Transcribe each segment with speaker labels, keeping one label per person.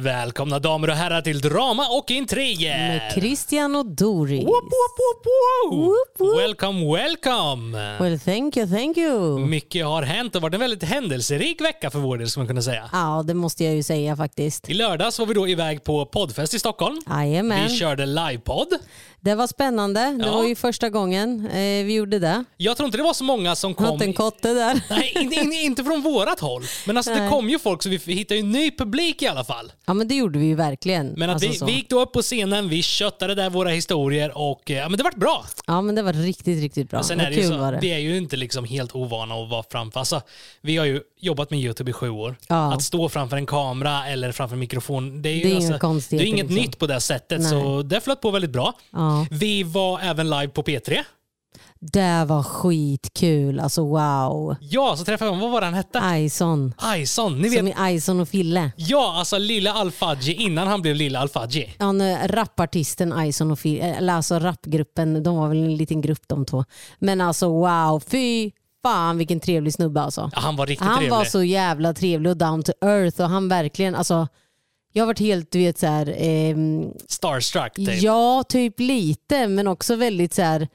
Speaker 1: Välkomna damer och herrar till Drama och Intriger!
Speaker 2: Med Christian och Doris.
Speaker 1: Woop, woop, woop. Welcome, welcome!
Speaker 2: Well, thank you, thank you.
Speaker 1: Mycket har hänt och varit en väldigt händelserik vecka för vår del, ska man kunna säga.
Speaker 2: Ja, det måste jag ju säga faktiskt.
Speaker 1: I lördags var vi då iväg på poddfest i Stockholm.
Speaker 2: Jajamän.
Speaker 1: Vi körde livepodd.
Speaker 2: Det var spännande. Det
Speaker 1: Ja.
Speaker 2: var ju första gången eh, vi gjorde det.
Speaker 1: Jag tror inte det var så många som kom.
Speaker 2: Något en kotte där.
Speaker 1: Nej, inte, inte- inte från vårat håll. Men alltså det
Speaker 2: Nej.
Speaker 1: kom ju folk så vi hittade ju ny publik i alla fall.
Speaker 2: Ja, men det gjorde vi ju verkligen.
Speaker 1: Men att
Speaker 2: Alltså
Speaker 1: vi,
Speaker 2: så.
Speaker 1: vi gick då upp på scenen, vi köttade där våra historier och eh, ja, men det vart bra.
Speaker 2: Ja, men det var riktigt, riktigt bra.
Speaker 1: Sen
Speaker 2: Vad
Speaker 1: är det ju
Speaker 2: kul
Speaker 1: så,
Speaker 2: var det.
Speaker 1: vi är ju inte liksom helt ovana att vara framför. Alltså, vi har ju jobbat med YouTube i sju år.
Speaker 2: Ja.
Speaker 1: Att stå framför en kamera eller framför en mikrofon, det är
Speaker 2: Det är
Speaker 1: alltså, det är inget
Speaker 2: liksom.
Speaker 1: nytt på det sättet.
Speaker 2: Nej.
Speaker 1: Så det flöt på väldigt bra.
Speaker 2: Ja.
Speaker 1: Vi var även live på P3.
Speaker 2: Det var skitkul. Alltså wow.
Speaker 1: Ja, så träffade jag, vad var han hette?
Speaker 2: Ison.
Speaker 1: Ison, ni vet.
Speaker 2: Som i Ison och Fille.
Speaker 1: Ja, alltså lilla Alfaji innan han blev lilla Alfaji.
Speaker 2: Ja, när rapartisten Ison och Fille, eller alltså rapgruppen, de var väl en liten grupp de två. Men alltså wow, fy fan vilken trevlig snubbe alltså.
Speaker 1: Ja, han var riktigt
Speaker 2: Han
Speaker 1: trevlig.
Speaker 2: var så jävla trevlig och down to earth och han verkligen, alltså jag har varit helt, du vet så här, ehm,
Speaker 1: Starstruck typ.
Speaker 2: ja typ lite men också väldigt så här,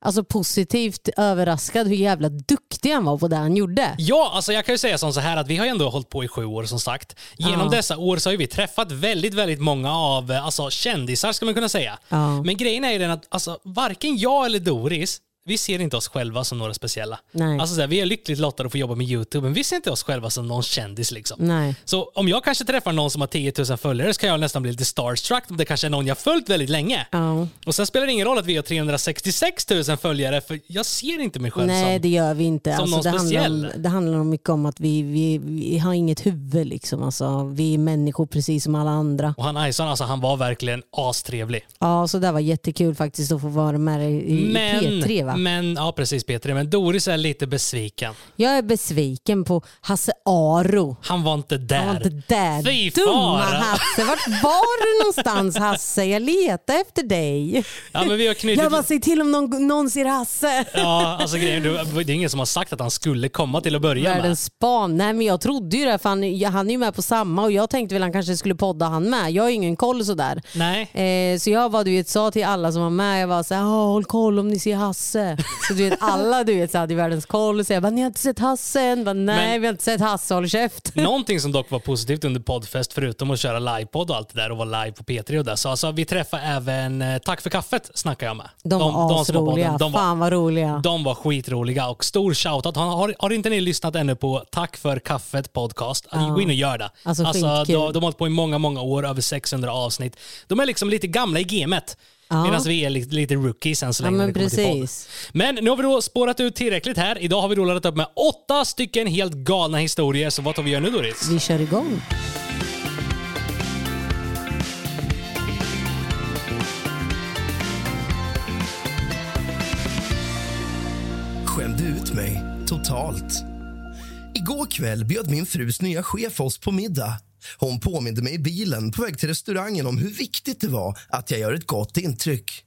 Speaker 2: alltså positivt överraskad hur jävla duktig han var på det han gjorde.
Speaker 1: Ja, alltså jag kan ju säga som så här att vi har ju ändå hållit på i sju år som sagt. Genom
Speaker 2: Ja.
Speaker 1: dessa år så har ju vi träffat väldigt, väldigt många av eh, alltså, kändisar ska man kunna säga.
Speaker 2: Ja.
Speaker 1: Men grejen är ju den att alltså, varken jag eller Doris vi ser inte oss själva som några speciella.
Speaker 2: Nej.
Speaker 1: Alltså, så här, vi är lyckligt lottade att få jobba med YouTube, men vi ser inte oss själva som någon kändis. Liksom.
Speaker 2: Nej.
Speaker 1: Så om jag kanske träffar någon som har 10 000 följare så kan jag nästan bli lite starstruck. Det kanske är någon jag följt väldigt länge.
Speaker 2: Ja.
Speaker 1: Och sen spelar det ingen roll att vi har 366 000 följare, för jag ser inte mig själv
Speaker 2: Nej
Speaker 1: som...
Speaker 2: det gör vi inte.
Speaker 1: som
Speaker 2: Alltså,
Speaker 1: någon
Speaker 2: det, handlar om,
Speaker 1: speciell.
Speaker 2: det handlar om mycket om att vi, vi, vi har inget huvud. Liksom. Alltså, vi är människor precis som alla andra.
Speaker 1: Och han Ison, alltså, han var verkligen astrevlig.
Speaker 2: Ja, så det var jättekul faktiskt att få vara med i, i
Speaker 1: Men,
Speaker 2: P3. Va?
Speaker 1: Men, ja precis P3, men Doris är lite besviken.
Speaker 2: Jag är besviken på Hasse Aro.
Speaker 1: Han var inte där.
Speaker 2: Han var inte där.
Speaker 1: Fy
Speaker 2: Dumma
Speaker 1: fara.
Speaker 2: Hasse. Vart var du någonstans Hasse? Jag letar efter dig.
Speaker 1: Ja, men vi har knutit...
Speaker 2: Jag bara, säg till om någon, någon ser Hasse.
Speaker 1: Ja, alltså grejen, det är ingen som har sagt att han skulle komma till att börja med.
Speaker 2: Världens span. Nej men jag trodde ju det för han, han är ju med på samma och jag tänkte väl han kanske skulle podda han med. Jag har ju ingen koll sådär.
Speaker 1: Nej.
Speaker 2: Eh, så jag var, du vet, sa till alla som var med, jag var så här, "Ah, håll koll om ni ser Hasse. Så du vet, alla du vet, så hade ju världens koll och så jag bara, ni har inte sett Hasse än? Bara, Nej
Speaker 1: Men-
Speaker 2: vi har inte sett Hasse, håll käft.
Speaker 1: Någonting som dock var positivt under poddfest, förutom att köra livepodd och allt det där och vara live på P3 och där, så alltså, vi träffade även eh, Tack för kaffet snackar jag med.
Speaker 2: De var
Speaker 1: som var
Speaker 2: asroliga,
Speaker 1: podden, de var,
Speaker 2: fan vad roliga.
Speaker 1: de var skitroliga och stor shoutout. Har, har, har inte ni lyssnat ännu på Tack för kaffet podcast, gå in och gör det.
Speaker 2: Alltså,
Speaker 1: de,
Speaker 2: skitkul.
Speaker 1: de har hållit på i många, många år, över 600 avsnitt. De är liksom lite gamla i gamet.
Speaker 2: Ja.
Speaker 1: Medan vi är lite, lite rookies än så
Speaker 2: Ja,
Speaker 1: länge. när
Speaker 2: men precis.
Speaker 1: Men nu har vi då spårat ut tillräckligt här. Idag har vi då laddat upp med åtta stycken helt galna historier. Så vad tar vi gör nu Doris?
Speaker 2: Vi kör igång.
Speaker 3: skämde ut mig totalt. Igår kväll bjöd min frus nya chef oss på middag. Hon påminde mig i bilen på väg till restaurangen om hur viktigt det var att jag gör ett gott intryck.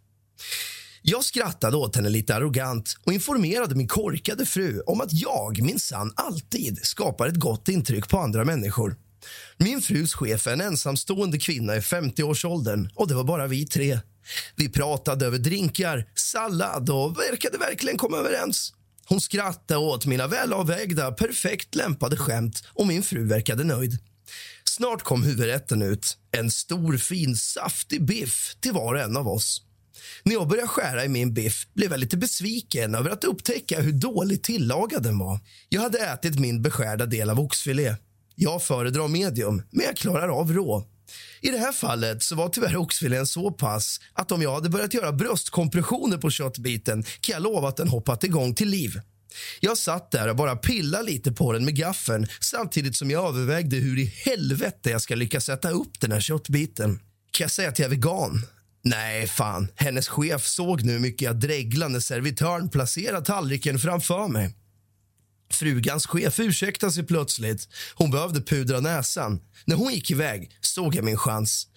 Speaker 3: Jag skrattade åt henne lite arrogant och informerade min korkade fru om att jag minsann alltid skapar ett gott intryck på andra människor. Min frus chef är en ensamstående kvinna i 50-årsåldern och det var bara vi tre. Vi pratade över drinkar, sallad och verkade verkligen komma överens. Hon skrattade åt mina välavvägda, perfekt lämpade skämt och min fru verkade nöjd. Snart kom huvudrätten ut. En stor, fin, saftig biff till var och en av oss. När jag började skära i min biff blev jag lite besviken över att upptäcka hur dåligt tillagad den var. Jag hade ätit min beskärda del av oxfilé. Jag föredrar medium, men jag klarar av rå. I det här fallet så var tyvärr oxfilén så pass att om jag hade börjat göra bröstkompressioner på köttbiten kan jag lova att den hoppat igång till liv. Jag satt där och bara pillade lite på den med gaffeln samtidigt som jag övervägde hur i helvete jag ska lyckas sätta upp den här köttbiten. Kan jag säga att jag är vegan? Nej, fan. Hennes chef såg nu hur mycket jag dreglade när servitören placerade tallriken framför mig. Frugans chef ursäktade sig plötsligt. Hon behövde pudra näsan. När hon gick iväg såg jag min chans.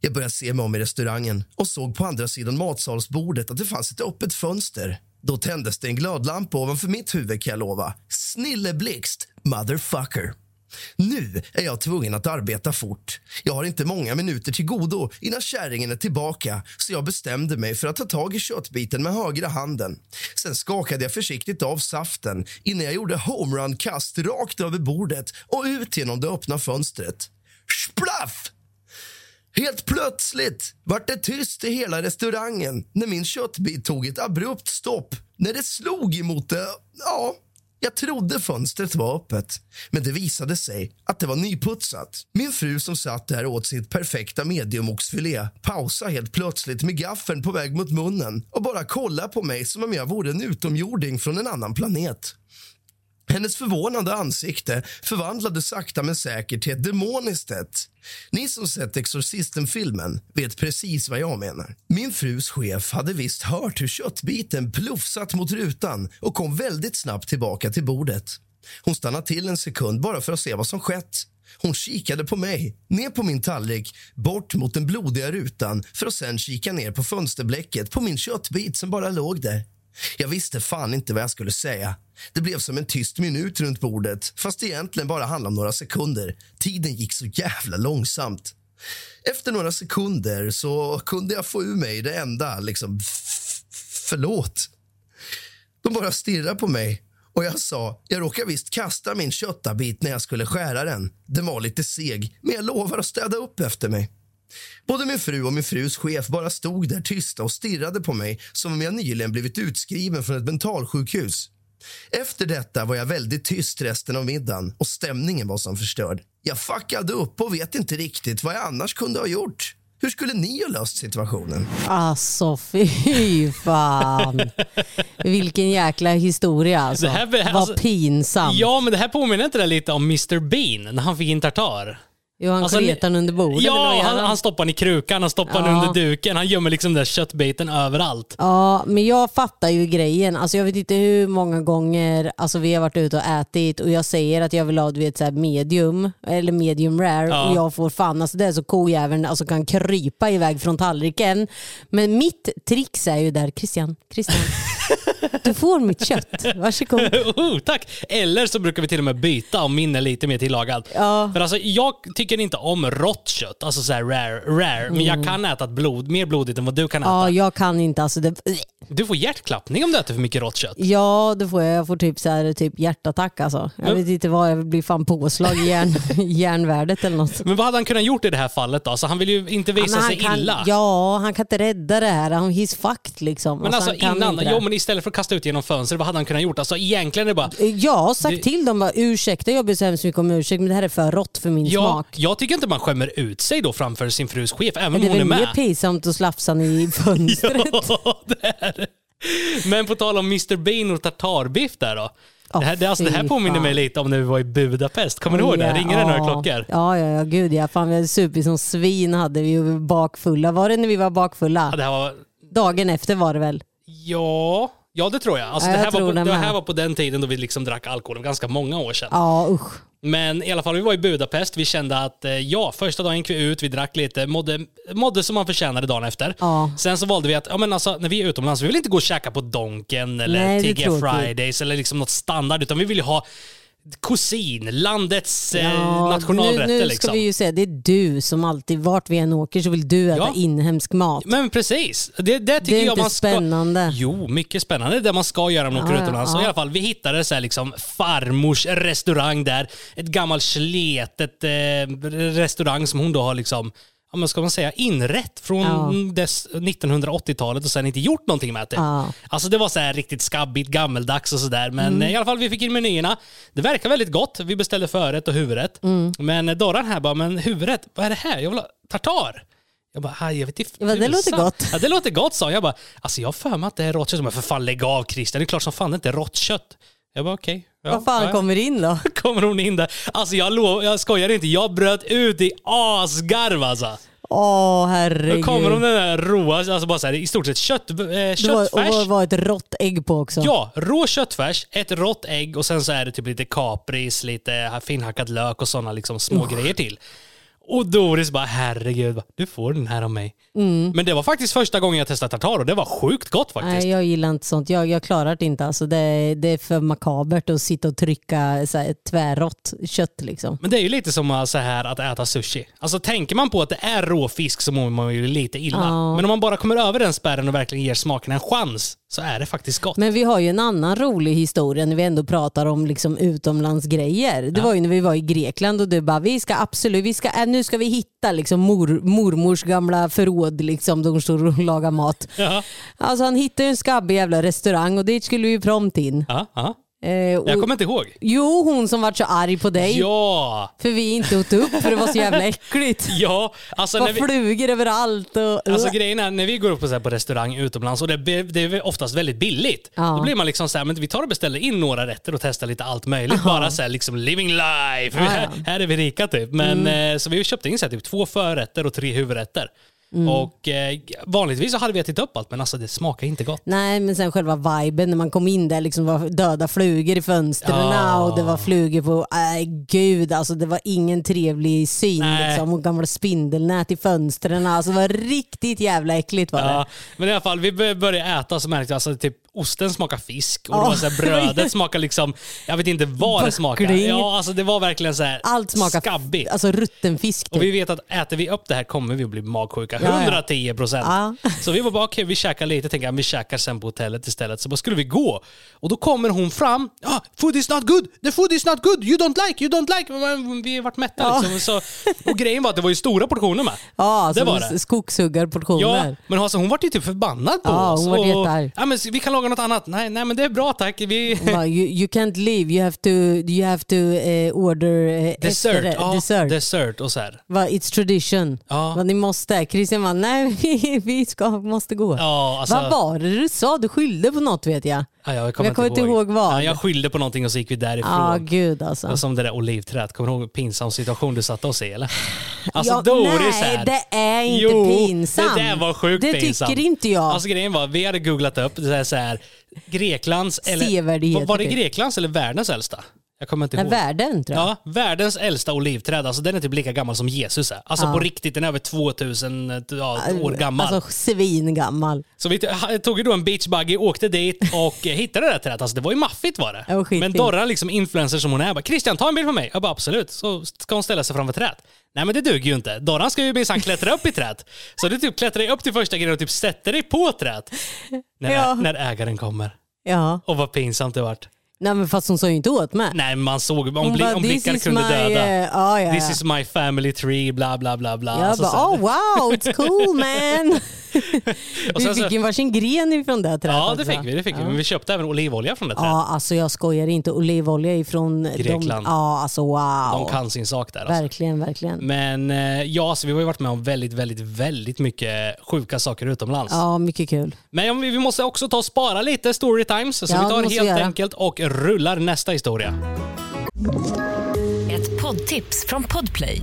Speaker 3: Jag började se mig om i restaurangen och såg på andra sidan matsalsbordet att det fanns ett öppet fönster. Då tändes det en glödlampa ovanför mitt huvud kan jag lova. Snilleblixt, motherfucker. Nu är jag tvungen att arbeta fort. Jag har inte många minuter till godo innan kärringen är tillbaka så jag bestämde mig för att ta tag i köttbiten med högra handen. Sen skakade jag försiktigt av saften innan jag gjorde homerun-kast rakt över bordet och ut genom det öppna fönstret. Splaff! Helt plötsligt vart det tyst i hela restaurangen när min köttbit tog ett abrupt stopp när det slog emot det... Ja, jag trodde fönstret var öppet, men det visade sig att det var nyputsat. Min fru som satt där åt sitt perfekta mediumoxfilé pausade helt plötsligt med gaffeln på väg mot munnen och bara kollade på mig som om jag vore en utomjording från en annan planet. Hennes förvånande ansikte förvandlades sakta men säkert till ett demoniskt ett. Ni som sett Exorcisten-filmen vet precis vad jag menar. Min frus chef hade visst hört hur köttbiten plufsat mot rutan och kom väldigt snabbt tillbaka till bordet. Hon stannade till en sekund bara för att se vad som skett. Hon kikade på mig, ner på min tallrik, bort mot den blodiga rutan för att sen kika ner på fönsterblecket på min köttbit som bara låg där. Jag visste fan inte vad jag skulle säga. Det blev som en tyst minut runt bordet fast det egentligen bara handlade om några sekunder. Tiden gick så jävla långsamt. Efter några sekunder så kunde jag få ur mig det enda, liksom, förlåt. De bara stirrade på mig och jag sa, jag råkade visst kasta min köttabit när jag skulle skära den. Den var lite seg, men jag lovar att städa upp efter mig. Både min fru och min frus chef bara stod där tysta och stirrade på mig som om jag nyligen blivit utskriven från ett mentalsjukhus. Efter detta var jag väldigt tyst resten av middagen och stämningen var som förstörd. Jag fuckade upp och vet inte riktigt vad jag annars kunde ha gjort. Hur skulle ni ha löst situationen?
Speaker 2: Alltså fy fan. Vilken jäkla historia alltså.
Speaker 1: Det här be-
Speaker 2: Vad
Speaker 1: alltså-
Speaker 2: pinsamt.
Speaker 1: Ja, men det här påminner inte det lite om Mr Bean när han fick in tartar?
Speaker 2: Jo, han
Speaker 1: Alltså,
Speaker 2: kletar den under bordet.
Speaker 1: Ja, han, han stoppar den i krukan, han stoppar den
Speaker 2: Ja.
Speaker 1: under duken, han gömmer liksom den där köttbiten överallt.
Speaker 2: Ja, men jag fattar ju grejen. Alltså jag vet inte hur många gånger alltså vi har varit ute och ätit och jag säger att jag vill ha du vet, så här medium eller medium rare
Speaker 1: Ja.
Speaker 2: och jag får fan, alltså det är så kojäveln alltså kan krypa iväg från tallriken. Men mitt trix är ju där, Christian, Christian. Du får mitt kött, varsågod.
Speaker 1: oh, tack! Eller så brukar vi till och med byta om min är lite mer tillagad.
Speaker 2: Ja.
Speaker 1: För alltså, jag tycker inte om rått kött, alltså så rare, rare. men jag kan äta ett blod, mer blodigt än vad du kan äta.
Speaker 2: Mm. Ja, jag kan inte alltså det.
Speaker 1: Du får hjärtklappning om du äter för mycket rått kött.
Speaker 2: Ja, det får jag. Jag får typ, så här, typ hjärtattack alltså. Jag vet inte vad, jag blir fan påslag i järn, järnvärdet eller något.
Speaker 1: Men vad hade han kunnat gjort i det här fallet då? Så han vill ju inte visa
Speaker 2: Ja, men han
Speaker 1: sig
Speaker 2: kan,
Speaker 1: illa.
Speaker 2: Ja, han kan inte rädda det här. Han he's fucked liksom.
Speaker 1: Men alltså
Speaker 2: han kan
Speaker 1: innan,
Speaker 2: inte det.
Speaker 1: jo men istället för att kasta ut genom fönstret, vad hade han kunnat gjort? Alltså egentligen är det bara,
Speaker 2: Jag har sagt
Speaker 1: Det-
Speaker 2: till dem bara, ursäkta jag ber så hemskt mycket om ursäkt men det här är för rått för min
Speaker 1: ja,
Speaker 2: smak.
Speaker 1: jag tycker inte man skämmer ut sig då framför sin frus chef, även om
Speaker 2: det är
Speaker 1: hon är
Speaker 2: väl mer
Speaker 1: med.
Speaker 2: pinsamt att slafsa i fönstret.
Speaker 1: Ja, det är det. Men på tal om Mr Bean och tartarbiff där då.
Speaker 2: Åh,
Speaker 1: det, här, det, alltså, det här påminner
Speaker 2: fan.
Speaker 1: mig lite om när vi var i Budapest. Kommer du ihåg det? Ringer det några klockor?
Speaker 2: Ja, ja, ja, gud ja. Fan, vi hade supit som svin hade vi var bakfulla. Var det när vi var bakfulla?
Speaker 1: Ja, här var...
Speaker 2: Dagen efter var det väl?
Speaker 1: Ja, ja det tror jag. Alltså,
Speaker 2: Ja,
Speaker 1: det,
Speaker 2: jag
Speaker 1: här var
Speaker 2: tror
Speaker 1: på,
Speaker 2: det
Speaker 1: det
Speaker 2: med.
Speaker 1: här var på den tiden då vi liksom drack alkohol, ganska många år sedan.
Speaker 2: Ja, usch.
Speaker 1: Men i alla fall, vi var i Budapest. Vi kände att eh, ja, första dagen gick vi ut, vi drack lite, mådde, mådde som man förtjänade dagen efter.
Speaker 2: Ja.
Speaker 1: Sen så valde vi att, ja men alltså när vi är utomlands, vi vill inte gå och käka på Donken eller
Speaker 2: Nej, det är
Speaker 1: TG
Speaker 2: tråkigt.
Speaker 1: Fridays eller liksom något standard, utan vi vill ju ha kusin, landets eh,
Speaker 2: Ja,
Speaker 1: nationalrätter
Speaker 2: nu, nu ska
Speaker 1: liksom.
Speaker 2: vi ju säga, det är du som alltid, vart vi än åker så vill du äta
Speaker 1: Ja.
Speaker 2: inhemsk mat.
Speaker 1: Men precis, det, det tycker
Speaker 2: Det är
Speaker 1: jag
Speaker 2: inte
Speaker 1: man ska...
Speaker 2: spännande.
Speaker 1: Jo, mycket spännande. Det är det man ska göra om man åker
Speaker 2: Ja,
Speaker 1: utomlands.
Speaker 2: ja.
Speaker 1: Så I alla fall, vi hittade så här liksom farmors restaurang där. Ett gammalt sletet eh, restaurang som hon då har liksom Ja, men ska man säga inrätt från
Speaker 2: Ja.
Speaker 1: dess 1980-talet och sen inte gjort någonting med det.
Speaker 2: Ja.
Speaker 1: Alltså det var så här riktigt skabbigt, gammeldags och sådär. Men
Speaker 2: Mm.
Speaker 1: i alla fall vi fick in menyerna. Det verkar väldigt gott. Vi beställde förrätt och huvudrätt.
Speaker 2: Mm.
Speaker 1: Men Dorran här bara, men huvudrätt, vad är det här? Jag vill ha tartar. Jag bara, "Aj, jag vet inte.
Speaker 2: Ja, det låter
Speaker 1: tusan."
Speaker 2: gott.
Speaker 1: Ja, det låter gott sa hon. Jag bara, alltså jag har för mig att det är rått kött. Men för fan lägg av Christian, det är klart som fan det inte är rått kött. Jag bara okej. Ja,
Speaker 2: Vad fan
Speaker 1: ja,
Speaker 2: kommer in då?
Speaker 1: kommer hon in där. Alltså jag, lov, jag skojar inte, jag bröt ut i asgarv alltså.
Speaker 2: Åh
Speaker 1: Då
Speaker 2: herregud.
Speaker 1: kommer de den där råa, alltså bara så här, i stort sett kött, eh,
Speaker 2: det var, och
Speaker 1: köttfärs.
Speaker 2: var, var ett rått ägg på också.
Speaker 1: Ja, rå köttfärs, ett rått ägg och sen så är det typ lite kapris, lite finhackad lök och sådana liksom små grejer till. Och Doris bara herregud, du får den här av mig. Men det var faktiskt första gången jag testade tartar och det var sjukt gott faktiskt.
Speaker 2: Nej, jag gillar inte sånt. Jag, jag klarar det inte. Alltså, det, det är för makabert att sitta och trycka så här, tvärrått kött. Liksom.
Speaker 1: Men det är ju lite som så här att äta sushi. Alltså tänker man på att det är råfisk så mår man ju lite illa.
Speaker 2: Ja.
Speaker 1: Men om man bara kommer över den spärren och verkligen ger smaken en chans så är det faktiskt gott.
Speaker 2: Men vi har ju en annan rolig historia när vi ändå pratar om liksom utomlandsgrejer. Det var ju när vi var i Grekland och du bara, vi ska absolut, vi ska, äh, nu ska vi hitta liksom mor, mormors gamla förråd liksom, där hon står och lagar mat.
Speaker 1: Ja,
Speaker 2: Alltså han hittade en skabbig jävla restaurang och dit skulle vi prompt in.
Speaker 1: ja, ja.
Speaker 2: Eh, och,
Speaker 1: Jag kommer inte ihåg.
Speaker 2: Jo, hon som vart så arg på dig
Speaker 1: Ja,
Speaker 2: för vi inte åt upp för det var så jävla äckligt.
Speaker 1: ja. Alltså
Speaker 2: Det var
Speaker 1: vi,
Speaker 2: flugor överallt. Och,
Speaker 1: Alltså grejen är, när vi går upp på, så här, på restaurang utomlands och det, det är oftast väldigt billigt.
Speaker 2: Ja.
Speaker 1: Då blir man liksom så här, men vi tar och beställer in några rätter och testar lite allt möjligt. Bara så här, liksom living life.
Speaker 2: Ja, ja.
Speaker 1: Här, här är vi rika typ. Men, eh, så vi köpte in så här, typ två förrätter och tre huvudrätter. Och eh, vanligtvis så hade vi ätit upp allt, men alltså det smakar inte gott.
Speaker 2: Nej men sen själva viben när man kom in där liksom var döda flugor i fönstren
Speaker 1: Ja.
Speaker 2: och det var flugor på, nej gud alltså det var ingen trevlig syn
Speaker 1: Nej.
Speaker 2: liksom och gamla spindelnät i fönstren. Alltså det var riktigt jävla äckligt var det.
Speaker 1: Ja, men i alla fall, vi bör- började äta så märkte jag alltså, typ osten smakar fisk och var så här, brödet smakar liksom, jag vet inte vad det smakar. Ja, alltså det var verkligen så här
Speaker 2: Allt smakar
Speaker 1: skabbigt.
Speaker 2: alltså rutten fisk
Speaker 1: Och vi
Speaker 2: typ.
Speaker 1: vet att äter vi upp det här kommer vi att bli magsjuka.
Speaker 2: Ja, ja.
Speaker 1: 110 procent.
Speaker 2: Ja.
Speaker 1: Så vi var bara, okej vi käkar lite, tänkte vi käkar sen på hotellet istället. Så bara skulle vi gå. Och då kommer hon fram. Ah, food is not good! The food is not good! You don't like, you don't like! Men Vi har varit mätta
Speaker 2: Ja.
Speaker 1: liksom. Så, och grejen var att det var ju stora portioner med.
Speaker 2: Ja,
Speaker 1: det var det.
Speaker 2: skogshuggarportioner.
Speaker 1: Ja, men alltså, hon var ju typ förbannad på
Speaker 2: Ja,
Speaker 1: oss.
Speaker 2: hon var
Speaker 1: Och-. Ja, men vi kan laga något annat. Nej, nej men det är bra tack. Vi...
Speaker 2: Bara, you, you can't leave, you have to, you have to eh, order eh,
Speaker 1: Dessert. Ja,
Speaker 2: dessert.
Speaker 1: dessert och så här.
Speaker 2: Va, It's tradition.
Speaker 1: Ja.
Speaker 2: Va, ni måste. Christian bara, nej vi, vi ska, måste gå.
Speaker 1: Ja, alltså,
Speaker 2: Vad var det du sa? Du skyllde på något vet jag.
Speaker 1: ja, jag kommer,
Speaker 2: jag kommer inte ihåg vad.
Speaker 1: Ja, jag skyllde på någonting och så gick vi därifrån.
Speaker 2: Ja, gud alltså.
Speaker 1: Det som det där olivträdet. Kommer du ihåg pinsam situation du satte oss i eller? Alltså
Speaker 2: ja,
Speaker 1: Doris
Speaker 2: nej,
Speaker 1: här.
Speaker 2: det är inte
Speaker 1: jo,
Speaker 2: pinsamt.
Speaker 1: det där var sjukt
Speaker 2: Det
Speaker 1: pinsamt.
Speaker 2: tycker inte jag.
Speaker 1: Alltså grejen var, vi hade googlat upp det är så här, Greklands, eller var, var det. Greklands eller världens äldsta? Jag kommer inte
Speaker 2: Nej,
Speaker 1: ihåg.
Speaker 2: världen tror jag.
Speaker 1: Ja, världens äldsta olivträd. Alltså den är typ lika gammal som Jesus är. Alltså
Speaker 2: Ja.
Speaker 1: på riktigt, den är över 2000 ja, år gammal.
Speaker 2: Alltså svingammal.
Speaker 1: Så vi t- tog ju då en beachbuggy, åkte dit och eh, hittade det där trädet. Alltså det var ju maffigt var det.
Speaker 2: Det var skitfint.
Speaker 1: men Dorra, liksom influencer som hon är, bara “Christian, ta en bild på mig”. Jag bara “Absolut”. Så ska hon ställa sig framför trädet. Nej men det duger ju inte. Dorran ska ju minsann klättra upp i trädet. Så du typ klättrar dig upp till första grejen och typ sätter dig på trädet. När,
Speaker 2: Ja.
Speaker 1: när ägaren kommer.
Speaker 2: Ja.
Speaker 1: Och vad pinsamt det vart.
Speaker 2: Nej men fast hon sa ju inte åt mig.
Speaker 1: Nej man såg, om,
Speaker 2: Hon
Speaker 1: bli,
Speaker 2: bara,
Speaker 1: om
Speaker 2: "This
Speaker 1: blickar kunde
Speaker 2: my,
Speaker 1: döda.
Speaker 2: eh, ja, ja,
Speaker 1: This is my family tree, bla bla bla bla.
Speaker 2: Jag
Speaker 1: Alltså,
Speaker 2: bara, oh wow, it's cool man. vi fick ju varsin gren ifrån det trädet
Speaker 1: Ja det fick vi, det fick vi. Men vi köpte även olivolja från det trädet.
Speaker 2: Ja, alltså jag skojar inte. Olivolja ifrån
Speaker 1: Grekland.
Speaker 2: De, ja, alltså wow.
Speaker 1: De kan sin sak där. Alltså.
Speaker 2: Verkligen, verkligen.
Speaker 1: Men eh, ja, så vi har ju varit med om väldigt, väldigt, väldigt mycket sjuka saker utomlands.
Speaker 2: Ja, mycket kul.
Speaker 1: Men om vi, måste också ta och spara lite story times, så
Speaker 2: Ja,
Speaker 1: vi tar helt
Speaker 2: göra.
Speaker 1: enkelt och rullar nästa historia.
Speaker 4: Ett poddtips från Podplay.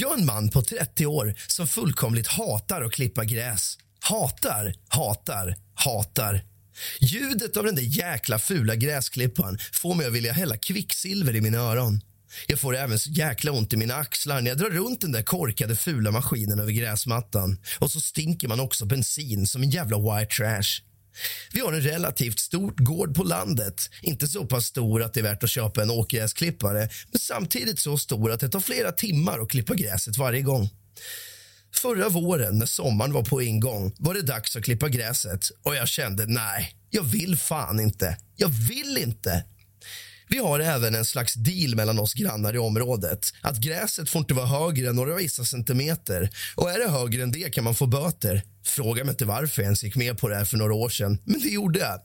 Speaker 3: Jag är en man på 30 år som fullkomligt hatar att klippa gräs. Hatar, hatar, hatar. Ljudet av den där jäkla fula gräsklipparen får mig att vilja hälla kvicksilver i mina öron. Jag får även så jäkla ont i mina axlar när jag drar runt den där korkade fula maskinen över gräsmattan. Och så stinker man också bensin som en jävla white trash. Vi har en relativt stor gård på landet. Inte så pass stor att det är värt att köpa en åkgräsklippare men samtidigt så stor att det tar flera timmar att klippa gräset varje gång. Förra våren, när sommaren var på ingång, var det dags att klippa gräset och jag kände nej, jag vill fan inte. Jag vill inte. Vi har även en slags deal mellan oss grannar i området. Att gräset får inte vara högre än några vissa centimeter. Och är det högre än det kan man få böter. Fråga mig inte varför jag ens gick med på det här för några år sedan, men det gjorde jag.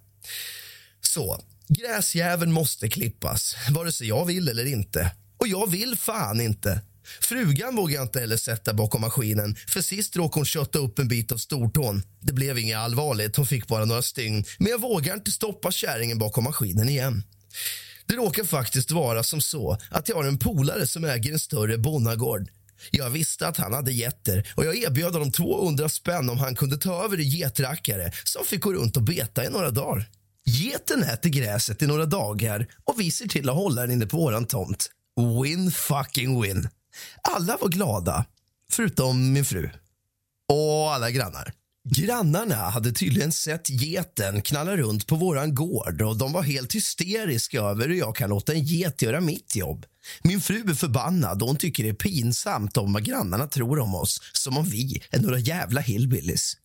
Speaker 3: Så, gräsjäveln måste klippas, vare sig jag vill eller inte. Och jag vill fan inte. Frugan vågar jag inte heller sätta bakom maskinen för sist råkade hon kötta upp en bit av stortån. Det blev inget allvarligt, hon fick bara några stygn men jag vågar inte stoppa kärringen bakom maskinen igen. Det råkar faktiskt vara som så att jag har en polare som äger en större bonnagård. Jag visste att han hade getter och jag erbjöd honom 200 spänn om han kunde ta över i getrackare som fick gå runt och beta i några dagar. Geten äter gräset i några dagar och vi ser till att hålla den inne på våran tomt. Win fucking win. Alla var glada, förutom min fru. Och alla grannar. Grannarna hade tydligen sett geten knalla runt på våran gård och de var helt hysteriska över hur jag kan låta en get göra mitt jobb. Min fru är förbannad och hon tycker det är pinsamt om vad grannarna tror om oss, som om vi är några jävla hillbillies.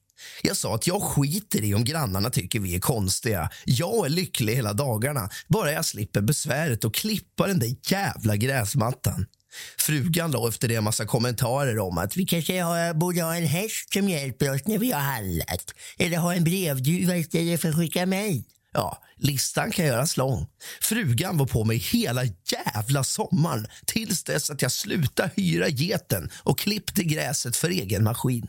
Speaker 3: Jag sa att jag skiter i om grannarna tycker vi är konstiga. Jag är lycklig hela dagarna, bara jag slipper besväret och klippa den där jävla gräsmattan. Frugan la efter det en massa kommentarer om att vi kanske har, borde ha en häst som hjälper oss när vi har handlat. Eller ha en brevduva istället för att skicka mejl. Ja, listan kan göras lång. Frugan var på mig hela jävla sommaren tills dess att jag slutade hyra geten och klippte gräset för egen maskin.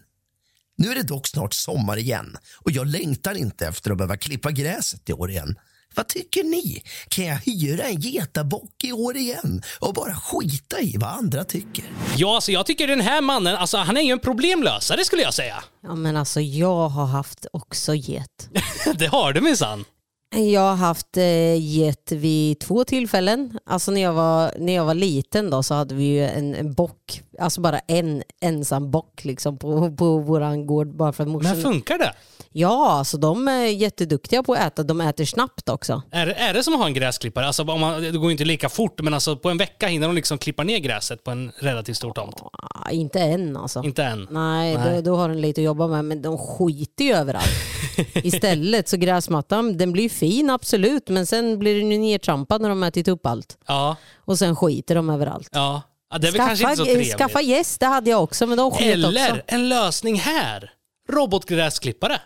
Speaker 3: Nu är det dock snart sommar igen och jag längtar inte efter att behöva klippa gräset i år igen. Vad tycker ni? Kan jag hyra en getabock i år igen och bara skita i vad andra tycker?
Speaker 1: Ja, alltså jag tycker den här mannen, alltså han är ju en problemlösare skulle jag säga.
Speaker 2: Ja men alltså jag har haft också get.
Speaker 1: det har du minsann.
Speaker 2: Jag har haft eh, get vid två tillfällen. Alltså när jag var, när jag var liten då så hade vi ju en, en bock, alltså bara en ensam bock liksom på, på våran gård bara för morsan...
Speaker 1: Men funkar det?
Speaker 2: Ja, alltså de är jätteduktiga på att äta. De äter snabbt också.
Speaker 1: Är, det- är det som att ha en gräsklippare? Alltså, om man, det går inte lika fort, men alltså, på en vecka hinner de liksom klippa ner gräset på en relativt stor tomt.
Speaker 2: Ah, inte än alltså.
Speaker 1: Inte än.
Speaker 2: Nej,
Speaker 1: Nej.
Speaker 2: Då, då har den lite att jobba med, men de skiter ju överallt. Istället så gräsmattan, den blir fin absolut, men sen blir den ju nedtrampad när de har ätit upp allt.
Speaker 1: Ja,
Speaker 2: Och sen skiter de överallt.
Speaker 1: ja. ja det är väl kanske inte så
Speaker 2: Skaffa,
Speaker 1: trevligt.
Speaker 2: skaffa gäst, det hade jag också, men de sket
Speaker 1: Eller
Speaker 2: också.
Speaker 1: en lösning här. Robotgräsklippare.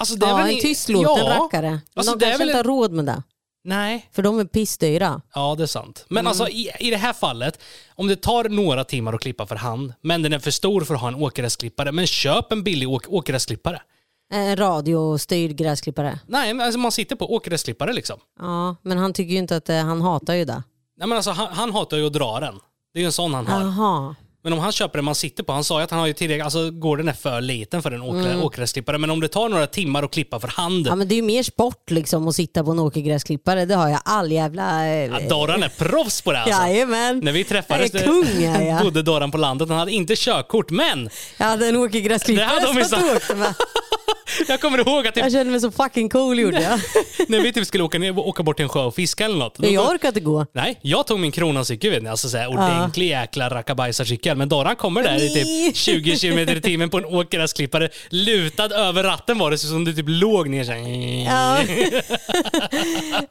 Speaker 1: Alltså det är
Speaker 2: Ja,
Speaker 1: väl
Speaker 2: en tystlåten rackare. Men
Speaker 1: Alltså,
Speaker 2: de kanske
Speaker 1: väl
Speaker 2: inte har råd med det.
Speaker 1: Nej.
Speaker 2: För de är pissdyra.
Speaker 1: Ja, det är sant. Men
Speaker 2: Mm.
Speaker 1: alltså i, i det här fallet, om det tar några timmar att klippa för hand, men den är för stor för att ha en åkgräsklippare, men köp en billig åk, åkgräsklippare.
Speaker 2: En radiostyrd gräsklippare.
Speaker 1: Nej, men alltså man sitter på åkgräsklippare liksom.
Speaker 2: Ja, men han tycker ju inte att det, han hatar ju det.
Speaker 1: Nej, men alltså, han, han hatar ju att dra den. Det är ju en sån han har.
Speaker 2: Jaha.
Speaker 1: Men om han köper den man sitter på, han sa ju att han har ju tillräckligt, alltså gården är för liten för en åkre, åkgräsklippare, men om det tar några timmar att klippa för hand,
Speaker 2: Mm. Ja men det är ju mer sport liksom att sitta på en åkergräsklippare. Det har jag all jävla... eh,
Speaker 1: ja, Doran är proffs på det alltså.
Speaker 2: Jajamän.
Speaker 1: När vi träffades
Speaker 2: Jag är kung, är jag.
Speaker 1: bodde Doran på landet, han hade inte körkort, men
Speaker 2: Jag hade en
Speaker 1: Det
Speaker 2: åkergräsklippare
Speaker 1: hade de
Speaker 2: som jag åkte med.
Speaker 1: Jag kommer ihåg att typ,
Speaker 2: Jag kände mig så fucking cool gjorde jag.
Speaker 1: när vi typ skulle åka, ner, åka bort till en sjö och fiska eller något.
Speaker 2: jag orkar inte gå.
Speaker 1: Nej, jag tog min kronancykel vet ni, alltså såhär ordentlig jäkla rackabajsarcykel. Men Doran kommer där i typ 20 km i timmen på en åkgräsklippare. Lutad över ratten var det, så som du typ låg ner såhär.
Speaker 2: Ja,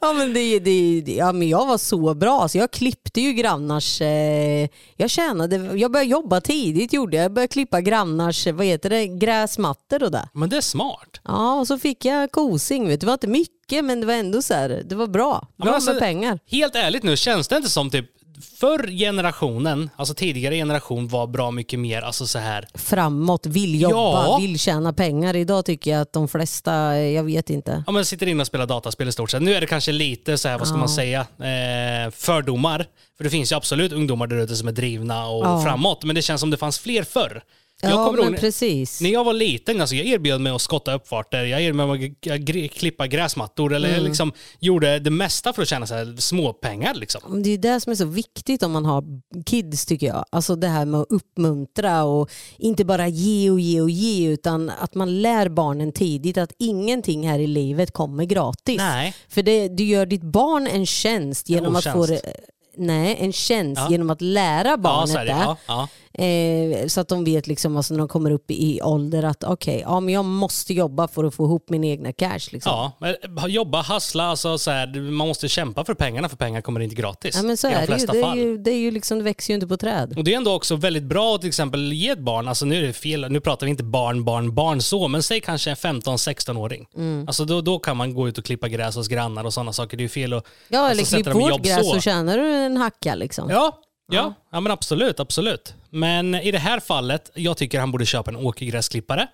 Speaker 2: ja men det, det, det, ja, men jag var så bra. Så jag klippte ju grannars... Eh, jag tjänade, jag började jobba tidigt gjorde jag. Jag började klippa grannars, vad heter det, gräsmattor och det.
Speaker 1: Men det är smart.
Speaker 2: Ja, och så fick jag kosing. Vet. Det var inte mycket men det var ändå så här, det var bra.
Speaker 1: Ja,
Speaker 2: Bra
Speaker 1: alltså,
Speaker 2: med pengar.
Speaker 1: Helt ärligt nu, känns det inte som typ förr generationen, alltså tidigare generation var bra mycket mer alltså så här.
Speaker 2: Framåt, vill jobba,
Speaker 1: Ja.
Speaker 2: vill tjäna pengar. Idag tycker jag att de flesta, jag vet inte.
Speaker 1: Ja men sitter inne och spelar dataspel i stort sett. Nu är det kanske lite så här, vad ska man säga, eh, fördomar. För det finns ju absolut ungdomar där ute som är drivna och
Speaker 2: Ja.
Speaker 1: framåt. Men det känns som det fanns fler förr. Jag
Speaker 2: Ja
Speaker 1: kommer
Speaker 2: men
Speaker 1: ihåg-
Speaker 2: precis.
Speaker 1: När jag var liten, alltså jag erbjöd mig att skotta uppfarter, jag erbjöd mig att klippa gräsmattor eller
Speaker 2: Mm.
Speaker 1: liksom gjorde det mesta för att tjäna så här småpengar. Liksom.
Speaker 2: Det är det som är så viktigt om man har kids tycker jag. Alltså det här med att uppmuntra och inte bara ge och ge och ge utan att man lär barnen tidigt att ingenting här i livet kommer gratis.
Speaker 1: Nej.
Speaker 2: För det, du gör ditt barn en tjänst genom att få det, Nej, en tjänst
Speaker 1: Ja.
Speaker 2: genom att lära
Speaker 1: Ja,
Speaker 2: barnet
Speaker 1: så är det. Ja, ja.
Speaker 2: Eh, så att de vet liksom, alltså, när de kommer upp i ålder att okej, ja, men jag måste jobba för att få ihop min egna cash. Liksom.
Speaker 1: Ja, jobba, hassla, alltså så här, man måste kämpa för pengarna för pengar kommer inte gratis.
Speaker 2: Ja, men så är det ju. Det, är ju, det, är ju liksom, det växer ju inte på träd.
Speaker 1: Och det är ändå också väldigt bra att till exempel ge ett barn, alltså nu är det fel, nu pratar vi inte barn, barn, barn så, men säg kanske en 15-16-åring.
Speaker 2: Mm.
Speaker 1: Alltså då, då kan man gå ut och klippa gräs hos grannar och sådana saker. Det är ju fel att
Speaker 2: Ja, eller
Speaker 1: alltså, sätta
Speaker 2: klipp vårt gräs
Speaker 1: så.
Speaker 2: så tjänar du en hacka. Liksom.
Speaker 1: Ja, ja, ja men absolut, absolut. Men i det här fallet, jag tycker han borde köpa en åkergräsklippare.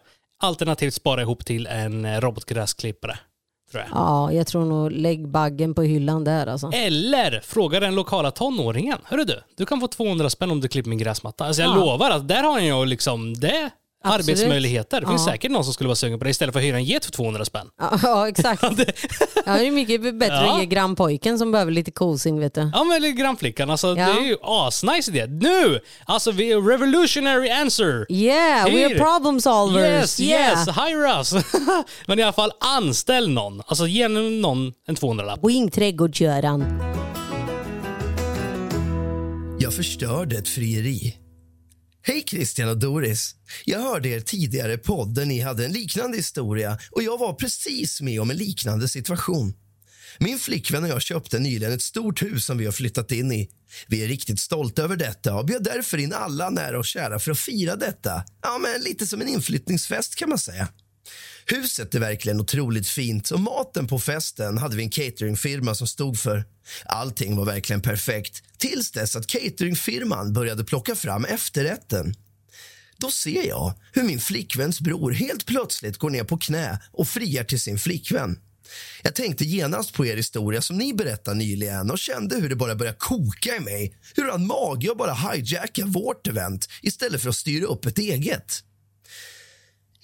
Speaker 1: Alternativt spara ihop till en eh, robotgräsklippare. Tror jag.
Speaker 2: Ja, jag tror nog lägg baggen på hyllan där alltså.
Speaker 1: Eller fråga den lokala tonåringen. Hörru du, du kan få 200 spänn om du klipper min gräsmatta. Alltså jag
Speaker 2: Ja.
Speaker 1: lovar att där har han ju liksom det.
Speaker 2: Absolut.
Speaker 1: Arbetsmöjligheter. Det finns
Speaker 2: Ja.
Speaker 1: säkert någon som skulle vara sugen på det istället för att hyra en get för 200 spänn.
Speaker 2: Ja, ja exakt. Ja, det är mycket bättre
Speaker 1: Ja.
Speaker 2: att ge grannpojken som behöver lite kosing vet du.
Speaker 1: Ja men eller grannflickan, alltså
Speaker 2: Ja.
Speaker 1: det är ju asnice idé. Nu! Alltså vi är revolutionary answer!
Speaker 2: Yeah, we are problem solvers.
Speaker 1: Yes,
Speaker 2: yeah.
Speaker 1: yes, hire us! men i alla fall anställ någon. Alltså ge någon en 200-lapp.
Speaker 2: Wing trädgårdsgöran.
Speaker 3: Jag förstörde ett frieri. Hej Christian och Doris. Jag hörde er tidigare podd där ni hade en liknande historia och jag var precis med om en liknande situation. Min flickvän och jag köpte nyligen ett stort hus som vi har flyttat in i. Vi är riktigt stolta över detta och bjöd därför in alla nära och kära för att fira detta. Ja, men lite som en inflyttningsfest kan man säga. Huset är verkligen otroligt fint och maten på festen hade vi en cateringfirma som stod för. Allting var verkligen perfekt tills dess att cateringfirman började plocka fram efterrätten. Då ser jag hur min flickväns bror helt plötsligt går ner på knä och friar till sin flickvän. Jag tänkte genast på er historia som ni berättade nyligen och kände hur det bara började koka i mig. Hur han mage att bara hijacka vårt event istället för att styra upp ett eget.